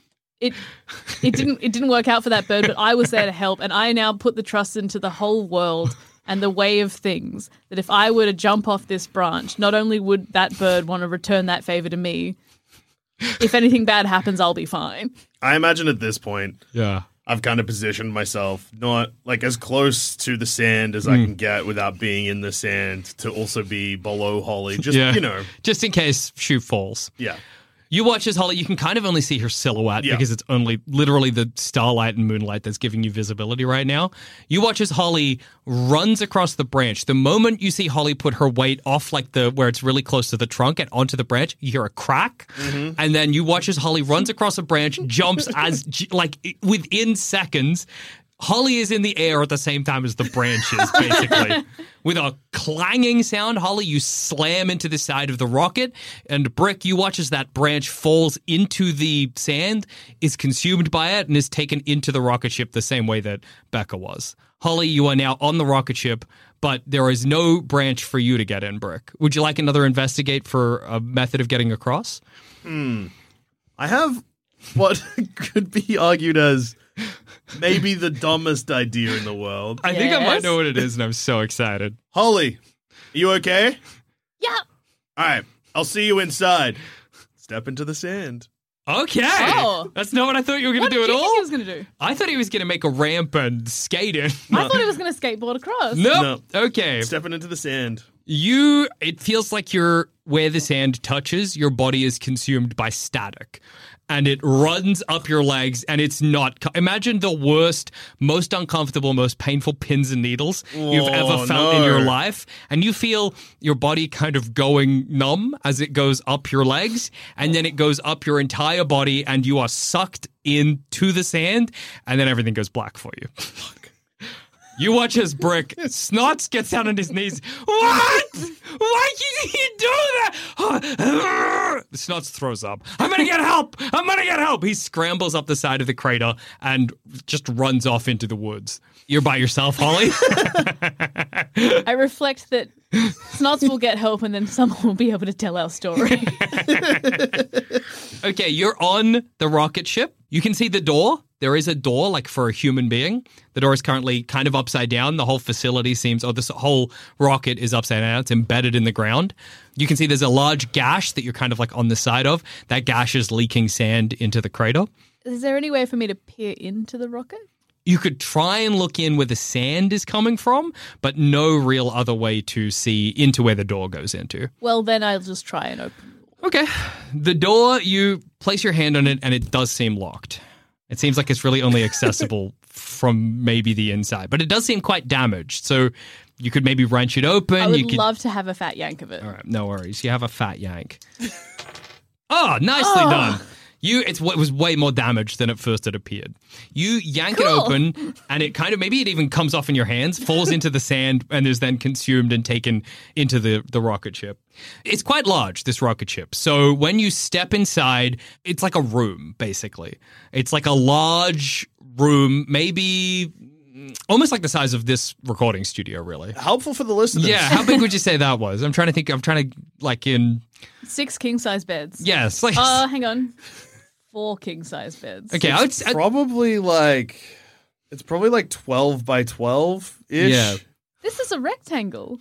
It it didn't it didn't work out for that bird, but I was there to help, and I now put the trust into the whole world and the way of things that if I were to jump off this branch, not only would that bird want to return that favor to me, if anything bad happens, I'll be fine. I imagine at this point, Yeah. I've kind of positioned myself not like as close to the sand as Hmm. I can get without being in the sand to also be below Holly. Just, yeah. you know, Just in case shoe falls. yeah. You watch as Holly, you can kind of only see her silhouette Yeah. because it's only literally the starlight and moonlight that's giving you visibility right now. You watch as Holly runs across the branch. The moment you see Holly put her weight off like the where it's really close to the trunk and onto the branch, you hear a crack. Mm-hmm. And then you watch as Holly runs across a branch, jumps as like within seconds. Holly is in the air at the same time as the branches, basically. With a clanging sound, Holly, you slam into the side of the rocket, and Brick, you watch as that branch falls into the sand, is consumed by it, and is taken into the rocket ship the same way that Becca was. Holly, you are now on the rocket ship, but there is no branch for you to get in, Brick. Would you like another investigate for a method of getting across? Hmm. I have what could be argued as maybe the dumbest idea in the world. I think I might Yes? know what it is, and I'm so excited. Holly, are you okay? Yeah. All right, I'll see you inside. Step into the sand. Okay. Oh. That's not what I thought you were going What to do did at you think all. he was going to do? I thought he was going to make a ramp and skate in. I thought he was going to skateboard across. Nope. Okay. Stepping into the sand. You, it feels like you're where the sand touches, your body is consumed by static. And it runs up your legs, and it's not. co- Imagine the worst, most uncomfortable, most painful pins and needles you've Oh, ever felt in your life. And you feel your body kind of going numb as it goes up your legs, and then it goes up your entire body, and you are sucked into the sand, and then everything goes black for you. You watch as Brick Snots gets down on his knees. What? Why did he do that? Snots throws up. I'm gonna get help. I'm gonna get help. He scrambles up the side of the crater and just runs off into the woods. You're by yourself, Holly. I reflect that Snots will get help and then someone will be able to tell our story. okay, you're on the rocket ship. You can see the door. There is a door, like for a human being. The door is currently kind of upside down. The whole facility seems, or this whole rocket is upside down. It's embedded in the ground. You can see there's a large gash that you're kind of like on the side of. That gash is leaking sand into the crater. Is there any way for me to peer into the rocket? You could try and look in where the sand is coming from, but no real other way to see into where the door goes into. Well, then I'll just try and open. Okay. The door, you place your hand on it and it does seem locked. It seems like it's really only accessible from maybe the inside, but it does seem quite damaged. So you could maybe wrench it open. I would you could, love to have a fat yank of it. All right, no worries. You have a fat yank. oh, nicely ah! done. You, it's it was way more damaged than at first it appeared. You yank it open, and it kind of maybe it even comes off in your hands, falls into the sand, and is then consumed and taken into the the rocket ship. It's quite large, this rocket ship. So when you step inside, it's like a room, basically. It's like a large room, maybe almost like the size of this recording studio, really. Helpful for the listeners. Yeah, how big would you say that was? I'm trying to think. I'm trying to like in Six king size beds. yes, like Uh, hang on. Four king size beds. okay. I would, I, Probably like it's probably like twelve by twelve ish. Yeah. This is a rectangle.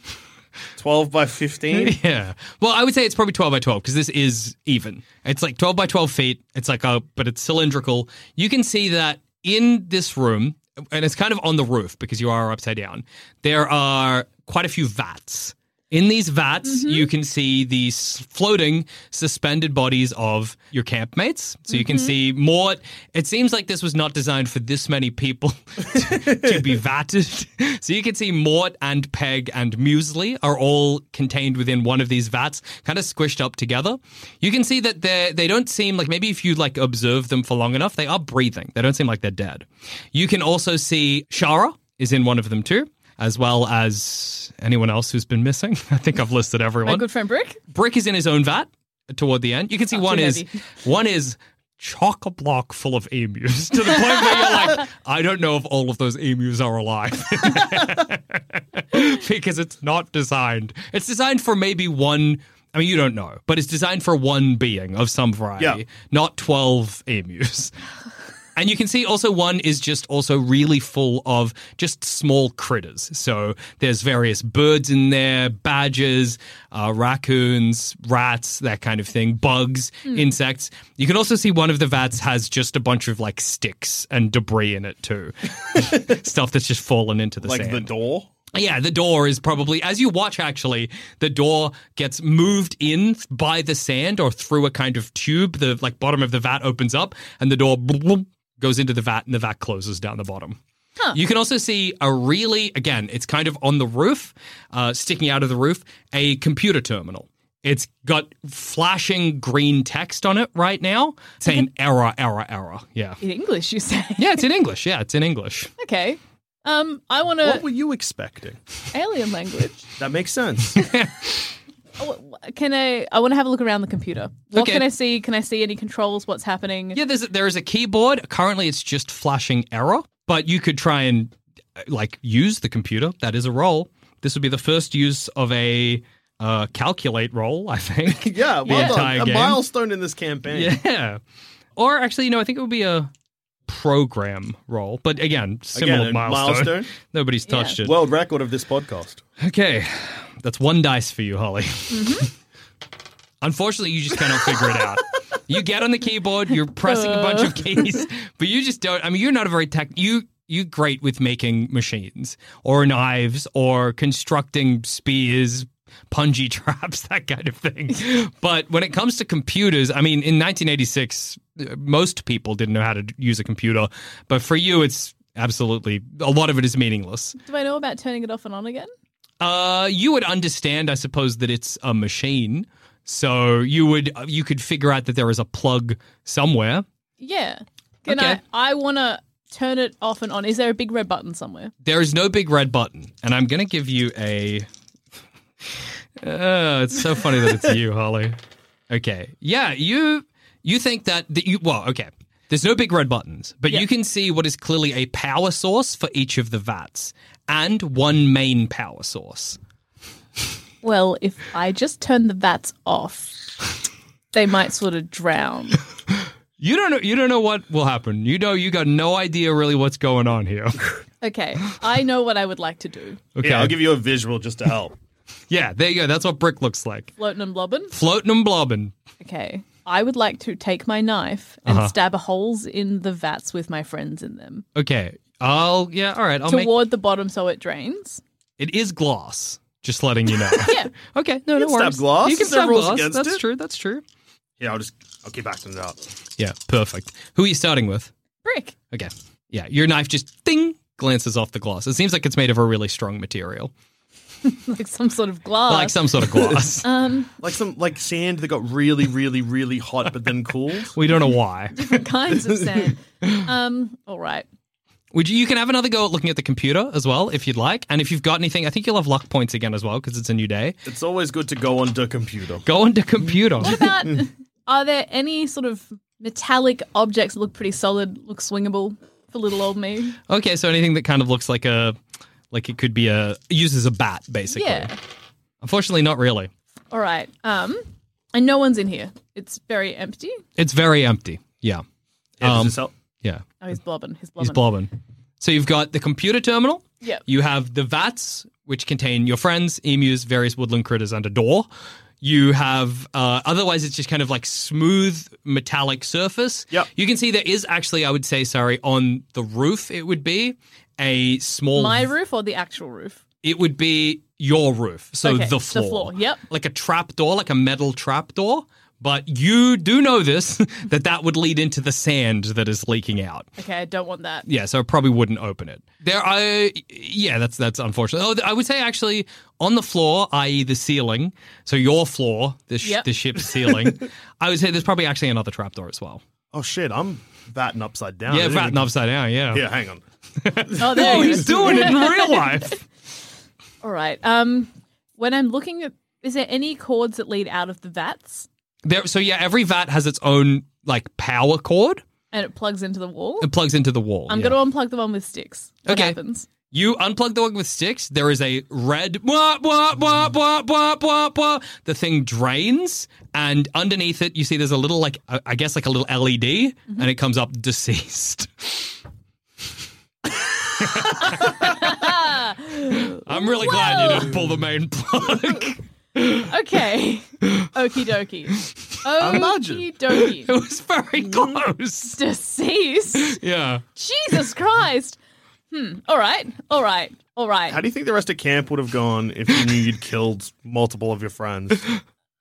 Twelve by fifteen. yeah. Well, I would say it's probably 12 by 12 because this is even. It's like 12 by 12 feet. It's like a, but it's cylindrical. You can see that in this room, and it's kind of on the roof because you are upside down. There are quite a few vats. In these vats, mm-hmm. you can see these floating, suspended bodies of your campmates. So you can mm-hmm. see Mort. It seems like this was not designed for this many people to, to be vatted. So you can see Mort and Peg and Muesli are all contained within one of these vats, kind of squished up together. You can see that they they don't seem like maybe if you like observe them for long enough, they are breathing. They don't seem like they're dead. You can also see Shara is in one of them too. As well as anyone else who's been missing. I think I've listed everyone. My good friend Brick. Brick is in his own vat toward the end. You can see Oh, one too is heavy. one is chock a block full of emus to the point where you're like, I don't know if all of those emus are alive because it's not designed. It's designed for maybe one. I mean, you don't know, but it's designed for one being of some variety, Yeah. not twelve emus. And you can see also one is just also really full of just small critters. So there's various birds in there, badgers, uh, raccoons, rats, that kind of thing, bugs, insects. You can also see one of the vats has just a bunch of like sticks and debris in it too. Stuff that's just fallen into the like sand. Like the door. Yeah, the door is probably, as you watch actually, the door gets moved in by the sand or through a kind of tube. The like bottom of the vat opens up and the door boom, boom, goes into the vat and the vat closes down the bottom. You can also see a really, again, it's kind of on the roof, uh, sticking out of the roof, a computer terminal. It's got flashing green text on it right now saying error, error, error. Yeah. In English, you say? Yeah, it's in English. Yeah, it's in English. Okay. Um, I want to. What were you expecting? alien language. That makes sense. Oh, Can I? I want to have a look around the computer. What Okay. can I see? Can I see any controls? What's happening? Yeah, there's a, there is a keyboard. Currently, it's just flashing error, but you could try and uh, like use the computer. That is a role. This would be the first use of a uh, calculate role, I think. yeah, The well done. entire A game. milestone in this campaign. Yeah. Or actually, you know, I think it would be a program role. But again, similar Again, a milestone. milestone. Nobody's touched it. World record of this podcast. Okay, that's one dice for you, Holly. Unfortunately, you just cannot figure it out. You get on the keyboard, you're pressing a bunch of keys, but you just don't. I mean, you're not a very tech. You you great with making machines or knives or constructing spears, punji traps, that kind of thing. but when it comes to computers, I mean, in 1986, uh, most people didn't know how to use a computer, but for you, it's absolutely a lot of it is meaningless. Do I know about turning it off and on again? Uh, you would understand, I suppose, that it's a machine. So you would you could figure out that there is a plug somewhere. Yeah. Can Okay. I? I want to turn it off and on. Is there a big red button somewhere? There is no big red button, and I'm gonna give you a. Uh, it's so funny that it's you, Holly. Okay, yeah, you you think that that you well, okay. There's no big red buttons, but Yeah. you can see what is clearly a power source for each of the vats and one main power source. Well, if I just turn the vats off, they might sort of drown. You don't know. You don't know what will happen. You know. You got no idea really what's going on here. Okay, I know what I would like to do. Okay. Yeah, I'll give you a visual just to help. Yeah, there you go. That's what brick looks like. Floating and blobbing. Floating and blobbing. Okay. I would like to take my knife and Uh-huh. stab holes in the vats with my friends in them Okay. I'll yeah, all right. I'll make toward the bottom so it drains. it is glass. Just letting you know. Yeah. okay. No, no can worries. glass. You can Is there stab rules glass. against That's it? true. That's true. Yeah, I'll just I'll keep acting it out. Yeah, perfect. Who are you starting with? Brick. Okay. Yeah, your knife just ding glances off the glass. It seems like it's made of a really strong material, Like some sort of glass. like some sort of glass. um Like some like sand that got really, really, really hot but then cooled. we don't know why. different kinds of sand. Um, all right. Would you? You can have another go at looking at the computer as well if you'd like, and if you've got anything, I think you'll have luck points again as well because it's a new day. It's always good to go on the computer. Go into computer. What about are there any sort of metallic objects that look pretty solid, look swingable for little old me? Okay, so anything that kind of looks like a like it could be a uses a bat basically. Yeah. Unfortunately, not really. All right. Um and no one's in here. It's very empty. It's very empty. Yeah, Yeah, Um, this yeah. Oh, he's blobbing. He's blobbing. He's blobbing. So you've got the computer terminal. Yep. You have the vats, which contain your friends, emus, various woodland critters, and a door. You have, uh, otherwise, it's just kind of like smooth metallic surface. Yep. You can see there is actually, I would say, sorry, on the roof, it would be a small. My roof or the actual roof? It would be your roof. So Okay, the the floor. floor, yep. Like a trap door, like a metal trap door. But you do know this, that that would lead into the sand that is leaking out. Okay, I don't want that. Yeah, so I probably wouldn't open it. There I yeah, that's that's unfortunate. Oh, I would say actually on the floor, i.e., the ceiling. So your floor, the sh- Yep. the ship's ceiling. I would say there's probably actually another trapdoor as well. Oh shit, I'm batting upside down. I yeah, didn't ratting even- upside down. Yeah. Yeah, hang on. Oh, there Oh, he he's is. doing it in real life. All right. Um, when I'm looking at, is there any cords that lead out of the vats There, so yeah, every vat has its own like power cord. and it plugs into the wall? It plugs into the wall. I'm yeah. going to unplug the one with sticks. What Okay. happens? You unplug the one with sticks. There is a red wah, wah, wah, wah, wah, wah, wah. The thing drains, and underneath it, you see there's a little like I guess like a little LED, mm-hmm. and it comes up deceased. I'm really glad you didn't pull the main plug. Okay. Okie dokie. Okie Imagine. dokie. it was very close. Deceased. Yeah. Jesus Christ. Hmm. All right, all right, all right. How do you think the rest of camp would have gone if you knew you'd killed multiple of your friends?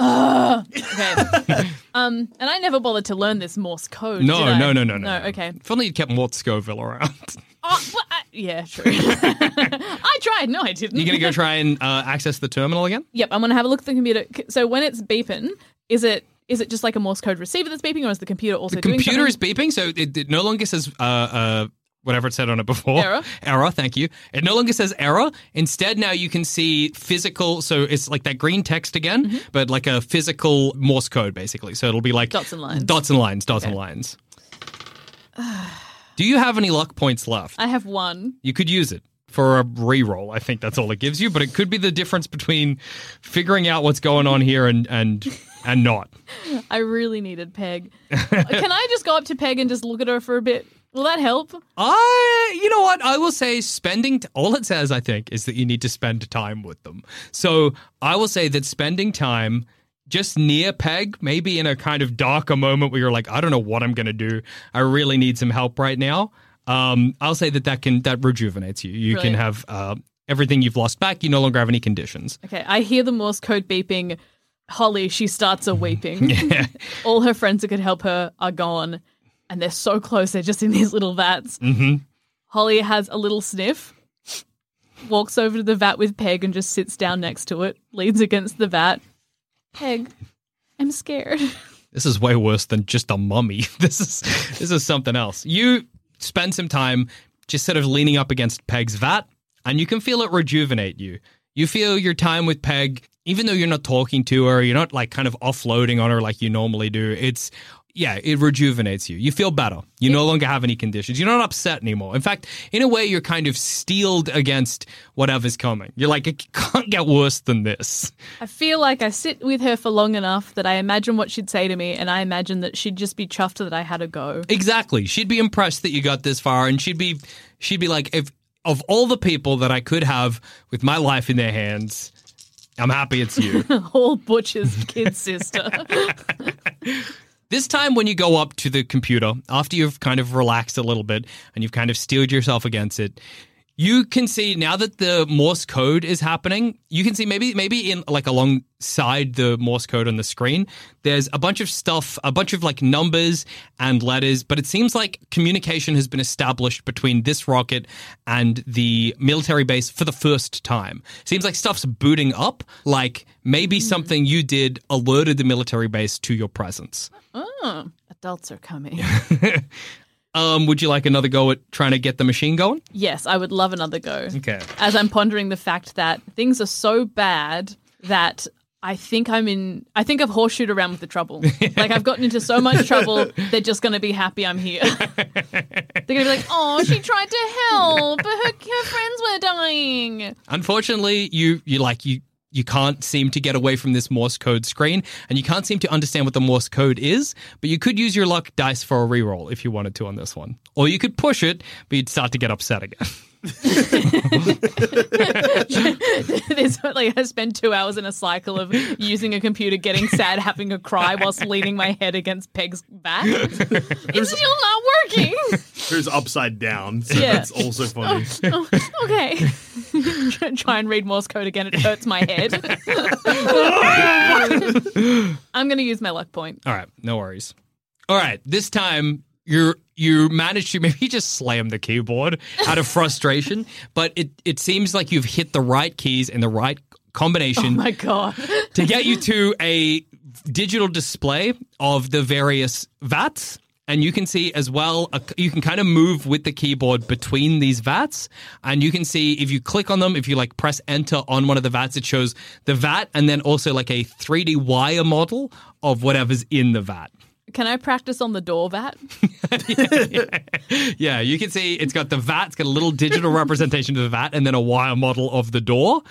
Ugh. Okay. um, and I never bothered to learn this Morse code. No, did I? no, no, no, no. No, okay. If only you'd kept Mort Scoville around. Oh, but I, yeah, true. I tried. No, I didn't. You're gonna go try and uh, access the terminal again? Yep, I'm gonna have a look at the computer. So when it's beeping, is it is it just like a Morse code receiver that's beeping, or is the computer also The computer is beeping, so it, it no longer says uh, uh, whatever it said on it before. Error. Error, thank you. It no longer says error. Instead, now you can see physical, so it's like that green text again, Mm-hmm. but like a physical Morse code, basically. So it'll be like Dots and lines. Dots and lines, dots and lines. Do you have any luck points left? I have one. You could use it for a re-roll. I think that's all it gives you, but it could be the difference between figuring out what's going on here and and and not. I really needed Peg. Can I just go up to Peg and just look at her for a bit? Will that help? I, you know what? I will say spending, t- all it says, I think, is that you need to spend time with them. So I will say that spending time just near Peg, maybe in a kind of darker moment where you're like, I don't know what I'm going to do. I really need some help right now. Um, I'll say that that can, that rejuvenates you. You can have uh, everything you've lost back. You no longer have any conditions. Okay, I hear the Morse code beeping. Holly, she starts a weeping. All her friends that could help her are gone, and they're so close. They're just in these little vats. Mm-hmm. Holly has a little sniff, walks over to the vat with Peg and just sits down next to it, leans against the vat. Peg, I'm scared. This is way worse than just a mummy. This is this is something else. You spend some time just sort of leaning up against Peg's vat, and you can feel it rejuvenate you. You feel your time with Peg, even though you're not talking to her, you're not like kind of offloading on her like you normally do. It's yeah, it rejuvenates you. You feel better. You no longer have any conditions. You're not upset anymore. In fact, in a way, you're kind of steeled against whatever's coming. You're like, it can't get worse than this. I feel like I sit with her for long enough that I imagine what she'd say to me, and I imagine that she'd just be chuffed that I had a go. Exactly. She'd be impressed that you got this far, and she'd be she'd be like, if of all the people that I could have with my life in their hands, I'm happy it's you. All Butcher's kid sister. this time, when you go up to the computer after you've kind of relaxed a little bit and you've kind of steeled yourself against it. You can see now that the Morse code is happening. You can see maybe maybe in like alongside the Morse code on the screen, there's a bunch of stuff, a bunch of like numbers and letters. But it seems like communication has been established between this rocket and the military base for the first time. Seems like stuff's booting up. Like maybe hmm. something you did alerted the military base to your presence. oh, adults are coming. Um, would you like another go at trying to get the machine going? Yes, I would love another go. Okay. As I'm pondering the fact that things are so bad that I think I'm in. I think I've horseshoed around with the trouble. like I've gotten into so much trouble, they're just going to be happy I'm here. they're going to be like, "Oh, she tried to help, but her, her friends were dying." Unfortunately, you you like you you can't seem to get away from this Morse code screen, and you can't seem to understand what the Morse code is. But you could use your luck dice for a reroll if you wanted to on this one, or you could push it, but you'd start to get upset again. There's like I spend two hours in a cycle of using a computer, getting sad, having a cry whilst leaning my head against Peg's back. it's still not working. Who's upside down? So Yeah. that's also oh, funny. Oh, oh okay. Try and read Morse code again. It hurts my head. I'm going to use my luck point. All right, no worries. All right, this time you you managed to maybe just slam the keyboard out of frustration, but it it seems like you've hit the right keys and the right combination. Oh my god. to get you to a digital display of the various vats. And you can see as well, a, you can kind of move with the keyboard between these vats. And you can see if you click on them, if you like press enter on one of the vats, it shows the vat and then also like a 3D wire model of whatever's in the vat. Can I practice on the door vat? Yeah, you can see it's got the vat, it's got a little digital representation of the vat, and then a wire model of the door.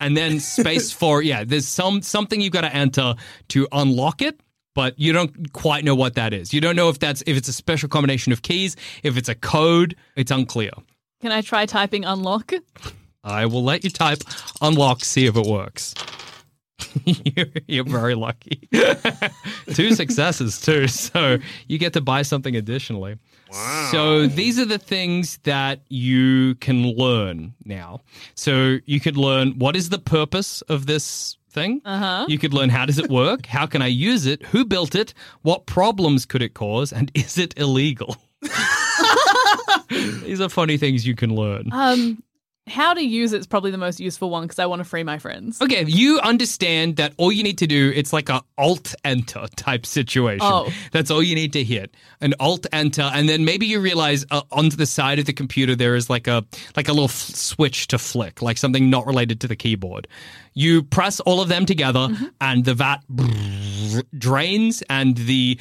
and then space for yeah. There's some something you've got to enter to unlock it. But you don't quite know what that is. You don't know if that's if it's a special combination of keys, if it's a code. It's unclear. Can I try typing unlock? I will let you type unlock, see if it works. you're, you're very lucky. Two successes too, so you get to buy something additionally. Wow. So these are the things that you can learn now. So you could learn what is the purpose of this thing. Uh-huh. You could learn how does it work? How can I use it? Who built it? What problems could it cause? And is it illegal? These are funny things you can learn. Um, how to use it's probably the most useful one because I want to free my friends. Okay, you understand that all you need to do it's like a alt enter type situation. Oh. That's all you need to hit. An alt enter and then maybe you realize uh, onto the side of the computer there is like a like a little f- switch to flick, like something not related to the keyboard. You press all of them together and the vat drains and the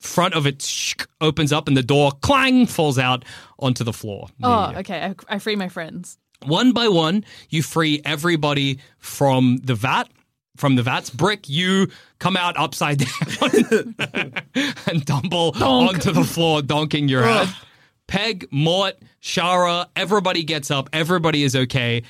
front of it opens up and the door clang falls out onto the floor. Oh, okay. I, I free my friends. One by one, you free everybody from the vat. From the vat's brick, you come out upside down and tumble onto the floor, donking your head. Peg, Mort, Shara, everybody gets up. Everybody is okay.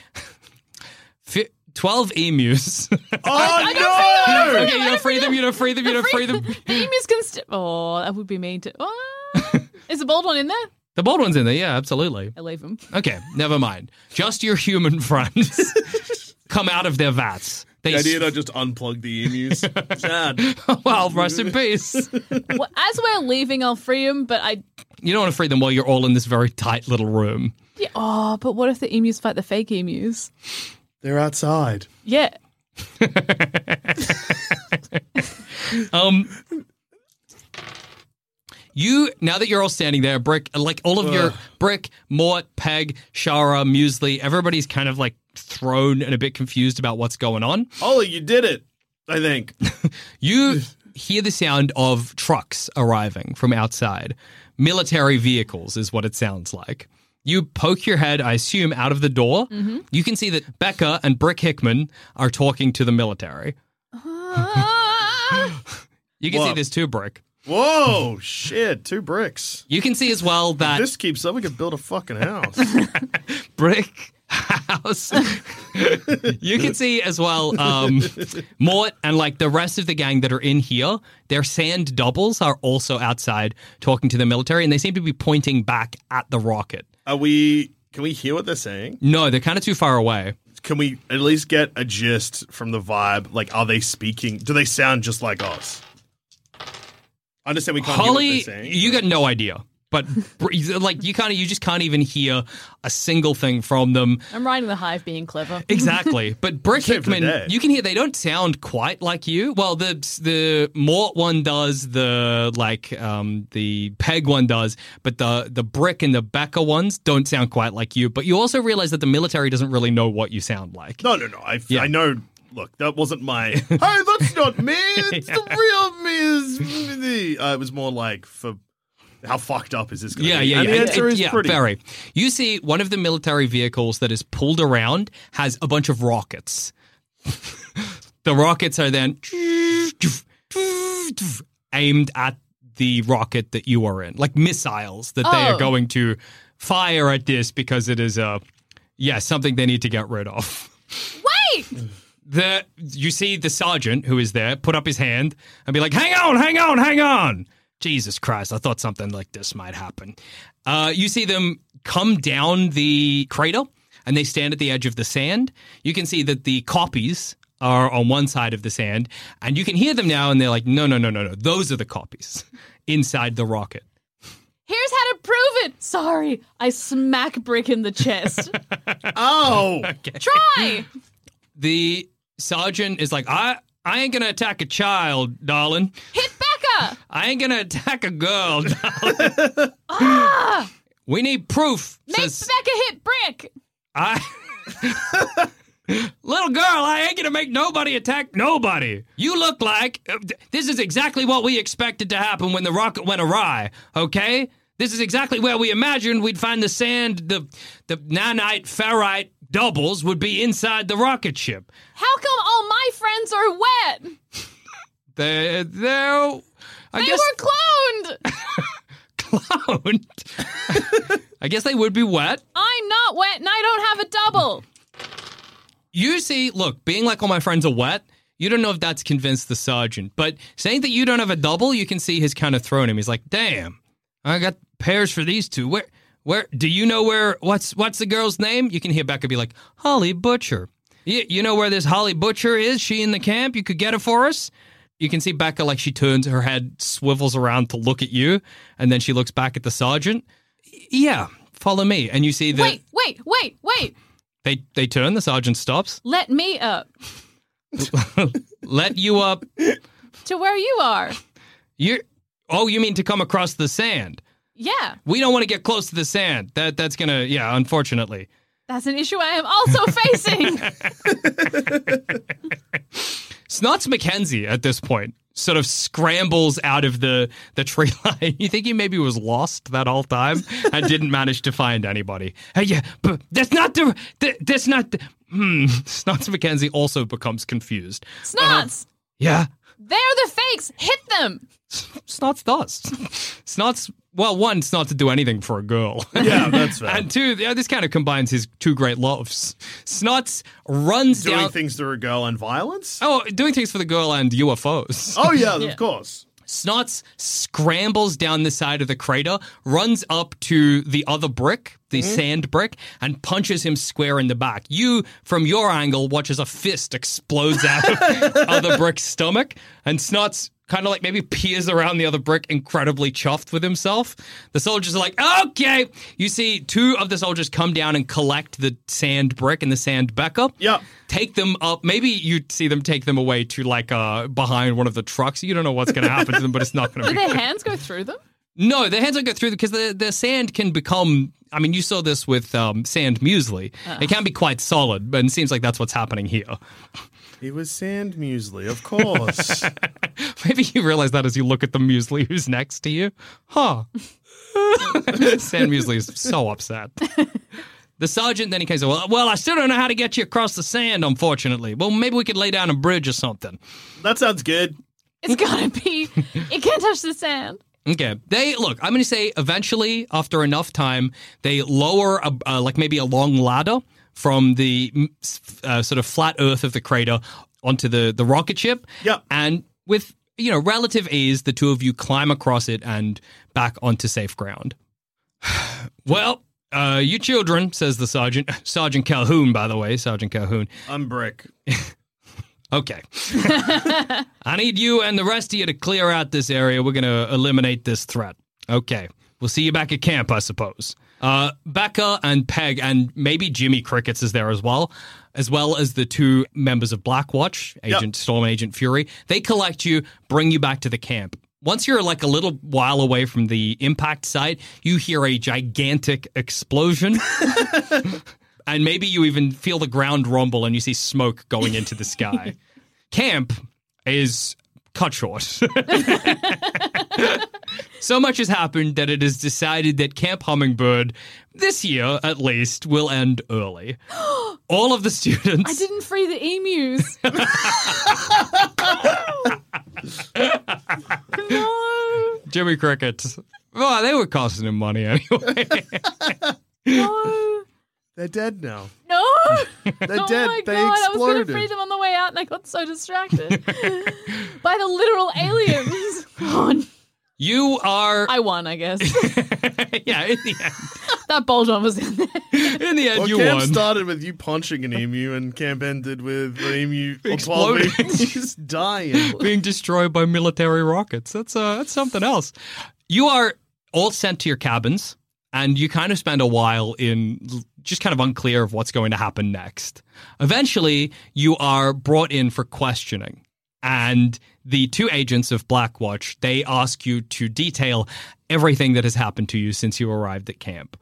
Fi 12 emus. Oh I no! don't free them, I don't free them, Okay, you don't don't free them, you don't free them, you don't free them. The emus can. St- oh, that would be mean to. Oh. Is the bald one in there? The bald one's in there, yeah, absolutely. I leave him. Okay, never mind. Just your human friends come out of their vats. They The idea to just unplug the emus. Sad. well, rest in peace. well, as we're leaving, I'll free him. But I. You don't want to free them while you're all in this very tight little room. Yeah, oh, but what if the emus fight the fake emus? They're outside. Yeah. Um, you now that you're all standing there, Brick, like all of your Brick, Mort, Peg, Shara, Muesli, everybody's kind of like thrown and a bit confused about what's going on. Ollie, you did it. I think. You hear the sound of trucks arriving from outside. Military vehicles is what it sounds like. You poke your head, I assume, out of the door. Mm-hmm. You can see that Becca and Brick Hickman are talking to the military. You can see Whoa. this too, Brick. Whoa, shit! Two bricks. You can see as well If that this keeps up, we could build a fucking house. brick house. you can see as well, um, Mort and like the rest of the gang that are in here, their sand doubles are also outside talking to the military, and they seem to be pointing back at the rocket. Are we? Can we hear what they're saying? No, they're kind of too far away. Can we at least get a gist from the vibe? Like, are they speaking? Do they sound just like us? I understand we can't Holly, hear what they're saying. you got no idea. But like you kind of you just can't even hear a single thing from them. I'm riding the hive being clever. Exactly. But Brick Save the Hickman, you can hear they don't sound quite like you. Well, the the Mort one does, the like um the Peg one does, but the the Brick and the Becca ones don't sound quite like you. But you also realize that the military doesn't really know what you sound like. No, no, no. I, Yeah. I know. Look, that wasn't my. hey, that's not me. It's the real me. Is me. Uh, it was more like for how fucked up is this? Gonna Yeah, be? yeah, And yeah. The answer it- is yeah, pretty. very. You see, one of the military vehicles that is pulled around has a bunch of rockets. the rockets are then aimed at the rocket that you are in, like missiles that they are Oh. going to fire at this because it is a yeah something they need to get rid of. Wait! The you see the sergeant who is there put up his hand and be like, "Hang on, hang on, hang on." Jesus Christ, I thought something like this might happen. Uh, you see them come down the crater and they stand at the edge of the sand. You can see that the copies are on one side of the sand and you can hear them now and they're like, "No, no, no, no, no. Those are the copies inside the rocket." Here's how to prove it. Sorry, I smack Brick in the chest. Oh, Try. The sergeant is like, "I I ain't to attack a child, darling. Hit Becca. I ain't gonna attack a girl. Ah! we need proof. Make Says Becca hit Brick. I. Little girl, I ain't gonna make nobody attack nobody. You look like uh, th- this is exactly what we expected to happen when the rocket went awry. Okay, this is exactly where we imagined we'd find the sand, the the nanite, ferrite, doubles would be inside the rocket ship. How come all my friends are wet? They, they're, I They guess, were cloned. cloned. I guess they would be wet. I'm not wet and I don't have a double. You see, look, being like all my friends are wet, you don't know if that's convinced the sergeant. But saying that you don't have a double, you can see his kind of thrown him. He's like, damn, I got pairs for these two. Where, where, do you know where, what's, what's the girl's name? You can hear Becca be like, Holly Butcher. You, you know where this Holly Butcher is? She in the camp? You could get her for us? You can see Becca like she turns her head, swivels around to look at you, and then she looks back at the sergeant. Yeah, follow me. And you see the Wait, wait, wait, wait. they, they turn, the sergeant stops. Let me up let you up. to where you are. You oh, you mean to come across the sand? Yeah, We don't want to get close to the sand. That that's gonna yeah. Unfortunately, that's an issue I am also facing. Snots McKenzie at this point sort of scrambles out of the the tree line. You think he maybe was lost that whole time and didn't manage to find anybody? Hey, yeah, but that's not the th- that's not the. Hmm. Snots Mackenzie also becomes confused. Snots, Yeah, they're the fakes. Hit them. Snots does. Snots well, one, it's not to do anything for a girl. Yeah, that's fair. And two, yeah, this kind of combines his two great loves. Snots runs down. Doing down. things to a girl and violence? oh, doing things for the girl and UFOs. Oh, yeah, of course. Snots scrambles down the side of the crater, runs up to the other brick, the mm-hmm. sand brick, and punches him square in the back. You, from your angle, watch as a fist explodes out of the brick's stomach, and Snots kind of like maybe peers around the other brick, incredibly chuffed with himself. The soldiers are like, okay. You see two of the soldiers come down and collect the sand brick and the sand Becca Yep. take them up. Maybe you see them take them away to like uh behind one of the trucks. You don't know what's going to happen to them, but it's not going to Do be. their hands go through them? No, their hands don't go through because the the sand can become. I mean, you saw this with um, sand muesli. It can be quite solid, but it seems like that's what's happening here. He was sand muesli, of course. Maybe you realize that as you look at the muesli who's next to you. Huh. Sand muesli is so upset. The sergeant then he comes, well, well, I still don't know how to get you across the sand, unfortunately. Well, maybe we could lay down a bridge or something. that sounds good. It's gotta be. It can't touch the sand. Okay. They look. I'm going to say eventually, after enough time, they lower a, uh, like maybe a long ladder from the uh, sort of flat Earth of the crater onto the the rocket ship. Yep. And with you know relative ease, the two of you climb across it and back onto safe ground. well. Uh, you children, says the sergeant. Sergeant Calhoun, by the way, Sergeant Calhoun. I'm Brick. Okay. I need you and the rest of you to clear out this area. We're going to eliminate this threat. Okay. We'll see you back at camp, I suppose. Uh, Becca and Peg, and maybe Jimmy Crickets is there as well, as well as the two members of Blackwatch, Agent Storm, Agent Fury. They collect you, bring you back to the camp. Once you're like a little while away from the impact site, you hear a gigantic explosion. and maybe you even feel the ground rumble and you see smoke going into the sky. Camp is cut short. so much has happened that it is decided that Camp Hummingbird, this year at least, will end early. All of the students. I didn't free the emus. no, Jimmy Cricket. Well, they were costing him money anyway. no, They're dead now. no. They're oh dead. my they god, I was going to free them on the way out and I got so distracted by the literal aliens. You are. I won, I guess. yeah, in the end. that Boldon was in there. In the end, Well, you camp won. started with you punching an emu, and camp ended with the emu Exploding. just dying. being destroyed by military rockets. That's uh, that's something else. You are all sent to your cabins, and you kind of spend a while in just kind of unclear of what's going to happen next. Eventually, you are brought in for questioning, and the two agents of Blackwatch they ask you to detail everything that has happened to you since you arrived at camp.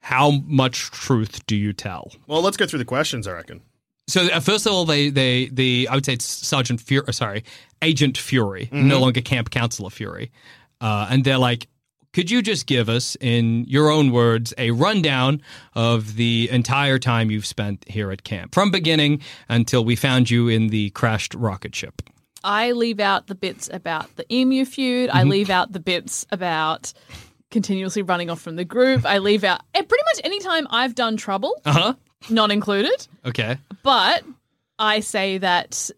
How much truth do you tell? Well, let's go through the questions. I reckon. So uh, first of all, they they the I would say it's Sergeant Fury, sorry, Agent Fury, no longer Camp Counselor Fury, uh, and they're like, could you just give us, in your own words, a rundown of the entire time you've spent here at camp, from beginning until we found you in the crashed rocket ship? I leave out the bits about the emu feud. I leave out the bits about continuously running off from the group. I leave out eh, pretty much any time I've done trouble, Uh huh. not included. Okay. But I say that,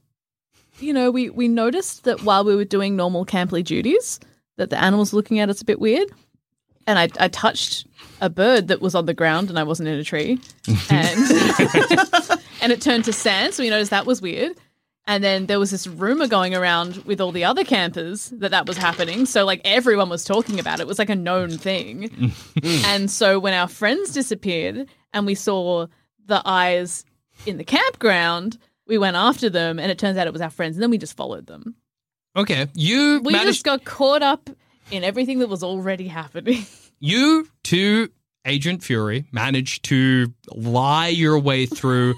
you know, we, we noticed that while we were doing normal camply duties, that the animals were looking at us a bit weird. And I, I touched a bird that was on the ground and I wasn't in a tree. And, and it turned to sand. So we noticed that was weird. And then there was this rumor going around with all the other campers that that was happening. So, like, everyone was talking about it. It was like a known thing. and so, when our friends disappeared and we saw the eyes in the campground, we went after them. And it turns out it was our friends. And then we just followed them. Okay. You We managed. just got caught up in everything that was already happening. you to Agent Fury managed to lie your way through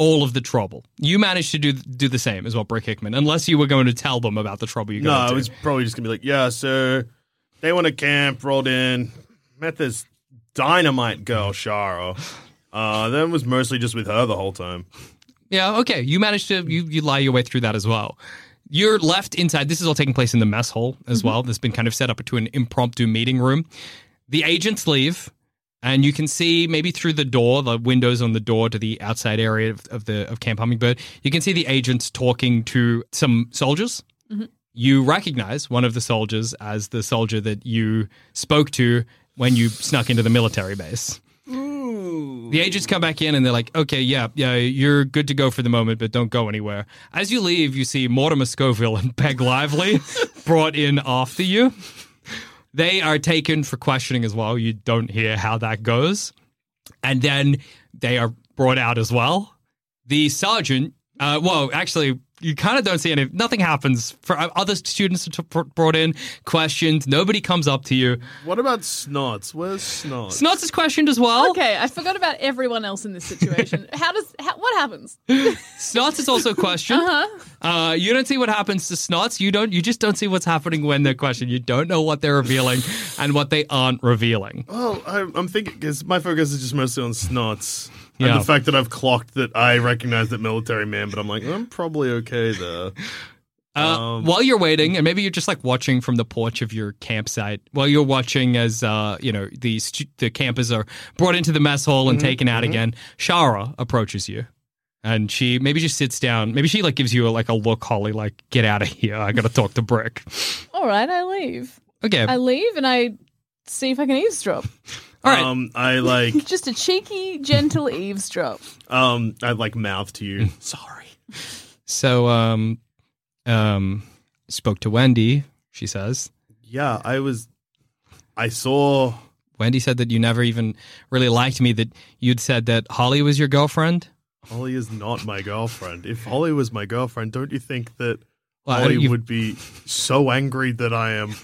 all of the trouble. You managed to do do the same as well, Brick Hickman, unless you were going to tell them about the trouble you No, got I was probably just gonna be like, yeah, so they went to camp, rolled in, met this dynamite girl, Shara. Uh, then was mostly just with her the whole time. Yeah, okay. You managed to you you lie your way through that as well. You're left inside. This is all taking place in the mess hall as well. This has been kind of set up to an impromptu meeting room. The agents leave, and you can see maybe through the door, the windows on the door to the outside area of, of the of Camp Hummingbird. You can see the agents talking to some soldiers. Mm-hmm. You recognize one of the soldiers as the soldier that you spoke to when you snuck into the military base. The agents come back in and they're like, okay, yeah, yeah, you're good to go for the moment, but don't go anywhere. As you leave, you see Mortimer Scoville and Peg Lively brought in after you. They are taken for questioning as well. You don't hear how that goes. And then they are brought out as well. The sergeant, uh, well, actually, you kind of don't see any, nothing happens. For uh, other students are t- brought in, questioned, nobody comes up to you. What about Snots? Where's Snots? Snots is questioned as well. Okay, I forgot about everyone else in this situation. How does how, what happens? Snots is also questioned. Uh-huh. Uh, you don't see what happens to Snots. You don't. You just don't see what's happening when they're questioned. You don't know what they're revealing and what they aren't revealing. Well, I, I'm thinking because my focus is just mostly on Snots. Yeah. And the fact that I've clocked that I recognize that military man, but I'm like, I'm probably okay there. Uh, Um, while you're waiting, and maybe you're just like watching from the porch of your campsite, while you're watching as uh, you know the stu- the campers are brought into the mess hall and Mm-hmm, taken out again. Shara approaches you, and she maybe just sits down. Maybe she like gives you a, like a look, Holly, like get out of here. I got to talk to Brick. All right, I leave. Okay, I leave and I see if I can eavesdrop. All right. Um, I like, Just a cheeky, gentle eavesdrop. um, I like mouth to you. Sorry. So, um, um, spoke to Wendy. She says Yeah, I was. I saw. Wendy said that you never even really liked me. That you'd said that Holly was your girlfriend. Holly is not my girlfriend. If Holly was my girlfriend, don't you think that Well, I Holly don't- you- would be so angry that I am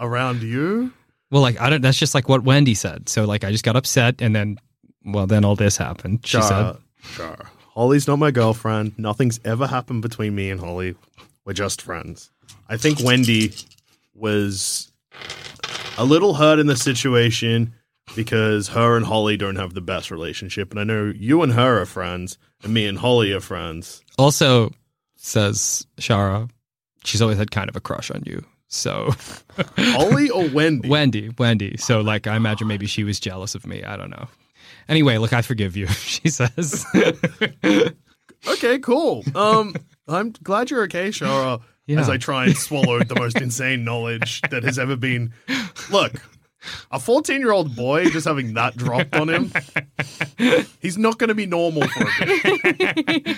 around you? Well, like I don't. That's just like what Wendy said. So, like, I just got upset, and then, well, then all this happened. She said, Sure. Holly's not my girlfriend. Nothing's ever happened between me and Holly. We're just friends. I think Wendy was a little hurt in the situation because her and Holly don't have the best relationship. And I know you and her are friends, and me and Holly are friends. Also, says Shara, she's always had kind of a crush on you. So, Holly or Wendy? Wendy, Wendy. So, like, I imagine maybe she was jealous of me. I don't know. Anyway, look, I forgive you. She says, Okay, cool. Um, I'm glad you're okay, Shara. Yeah. As I try and swallow the most insane knowledge that has ever been. Look, a 14 year old boy just having that dropped on him, he's not going to be normal for a bit.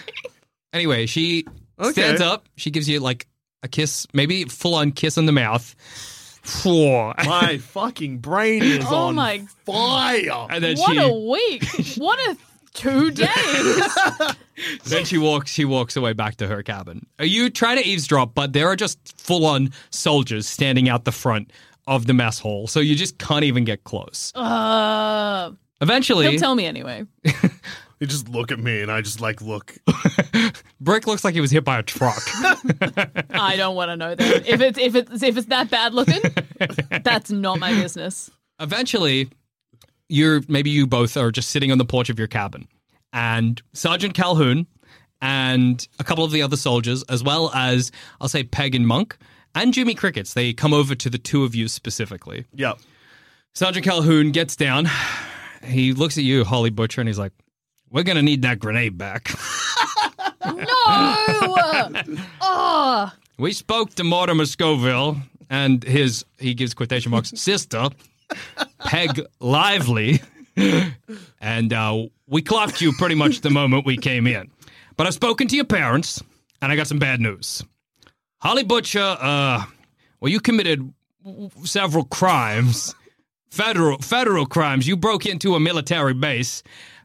Anyway, she Okay. stands up. She gives you like a kiss, maybe full on kiss on the mouth. Whoa. My fucking brain is Oh on my- fire. And then What she a week! What a two days! then she walks she walks away back to her cabin. Uh, You try to eavesdrop, but there are just full on soldiers standing out the front of the mess hall, so you just can't even get close. Uh, Eventually, he'll tell me anyway. They just look at me, and I just like look. Brick looks like he was hit by a truck. I don't want to know that. If it's if it's if it's that bad looking, that's not my business. Eventually, you're maybe you both are just sitting on the porch of your cabin, and Sergeant Calhoun and a couple of the other soldiers, as well as I'll say Peg and Monk and Jimmy Crickets, they come over to the two of you specifically. Yep. Sergeant Calhoun gets down. He looks at you, Holly Butcher, and he's like, "We're gonna need that grenade back." No. oh. We spoke to Mortimer Scoville and his, he gives quotation marks, sister, Peg Lively, and uh, we clocked you pretty much the moment we came in. But I've spoken to your parents, and I got some bad news. Holly Butcher, uh, well, you committed several crimes, federal federal crimes. You broke into a military base.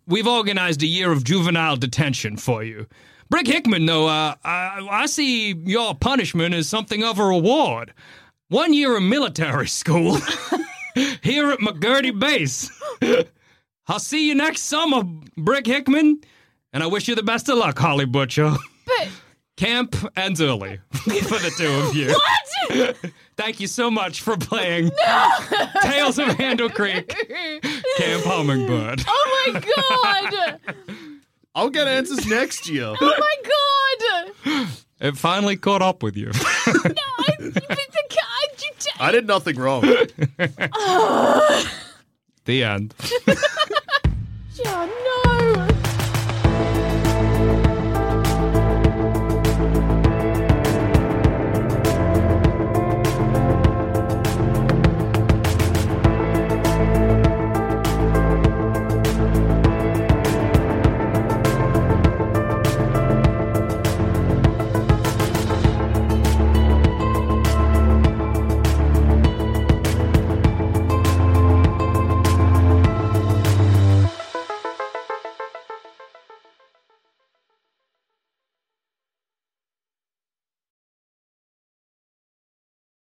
We've organized a year of juvenile detention for you. Brick Hickman, though, uh, I, I see your punishment as something of a reward. One year of military school here at McGurdy Base. I'll see you next summer, Brick Hickman, and I wish you the best of luck, Holly Butcher. But Camp and early for the two of you. what? Thank you so much for playing Tales of Handle Creek, Camp Hummingbird. Oh my god! I'll get answers next year. Oh my god! It finally caught up with you. No, I, but the guy, you t- I did nothing wrong. the end. John,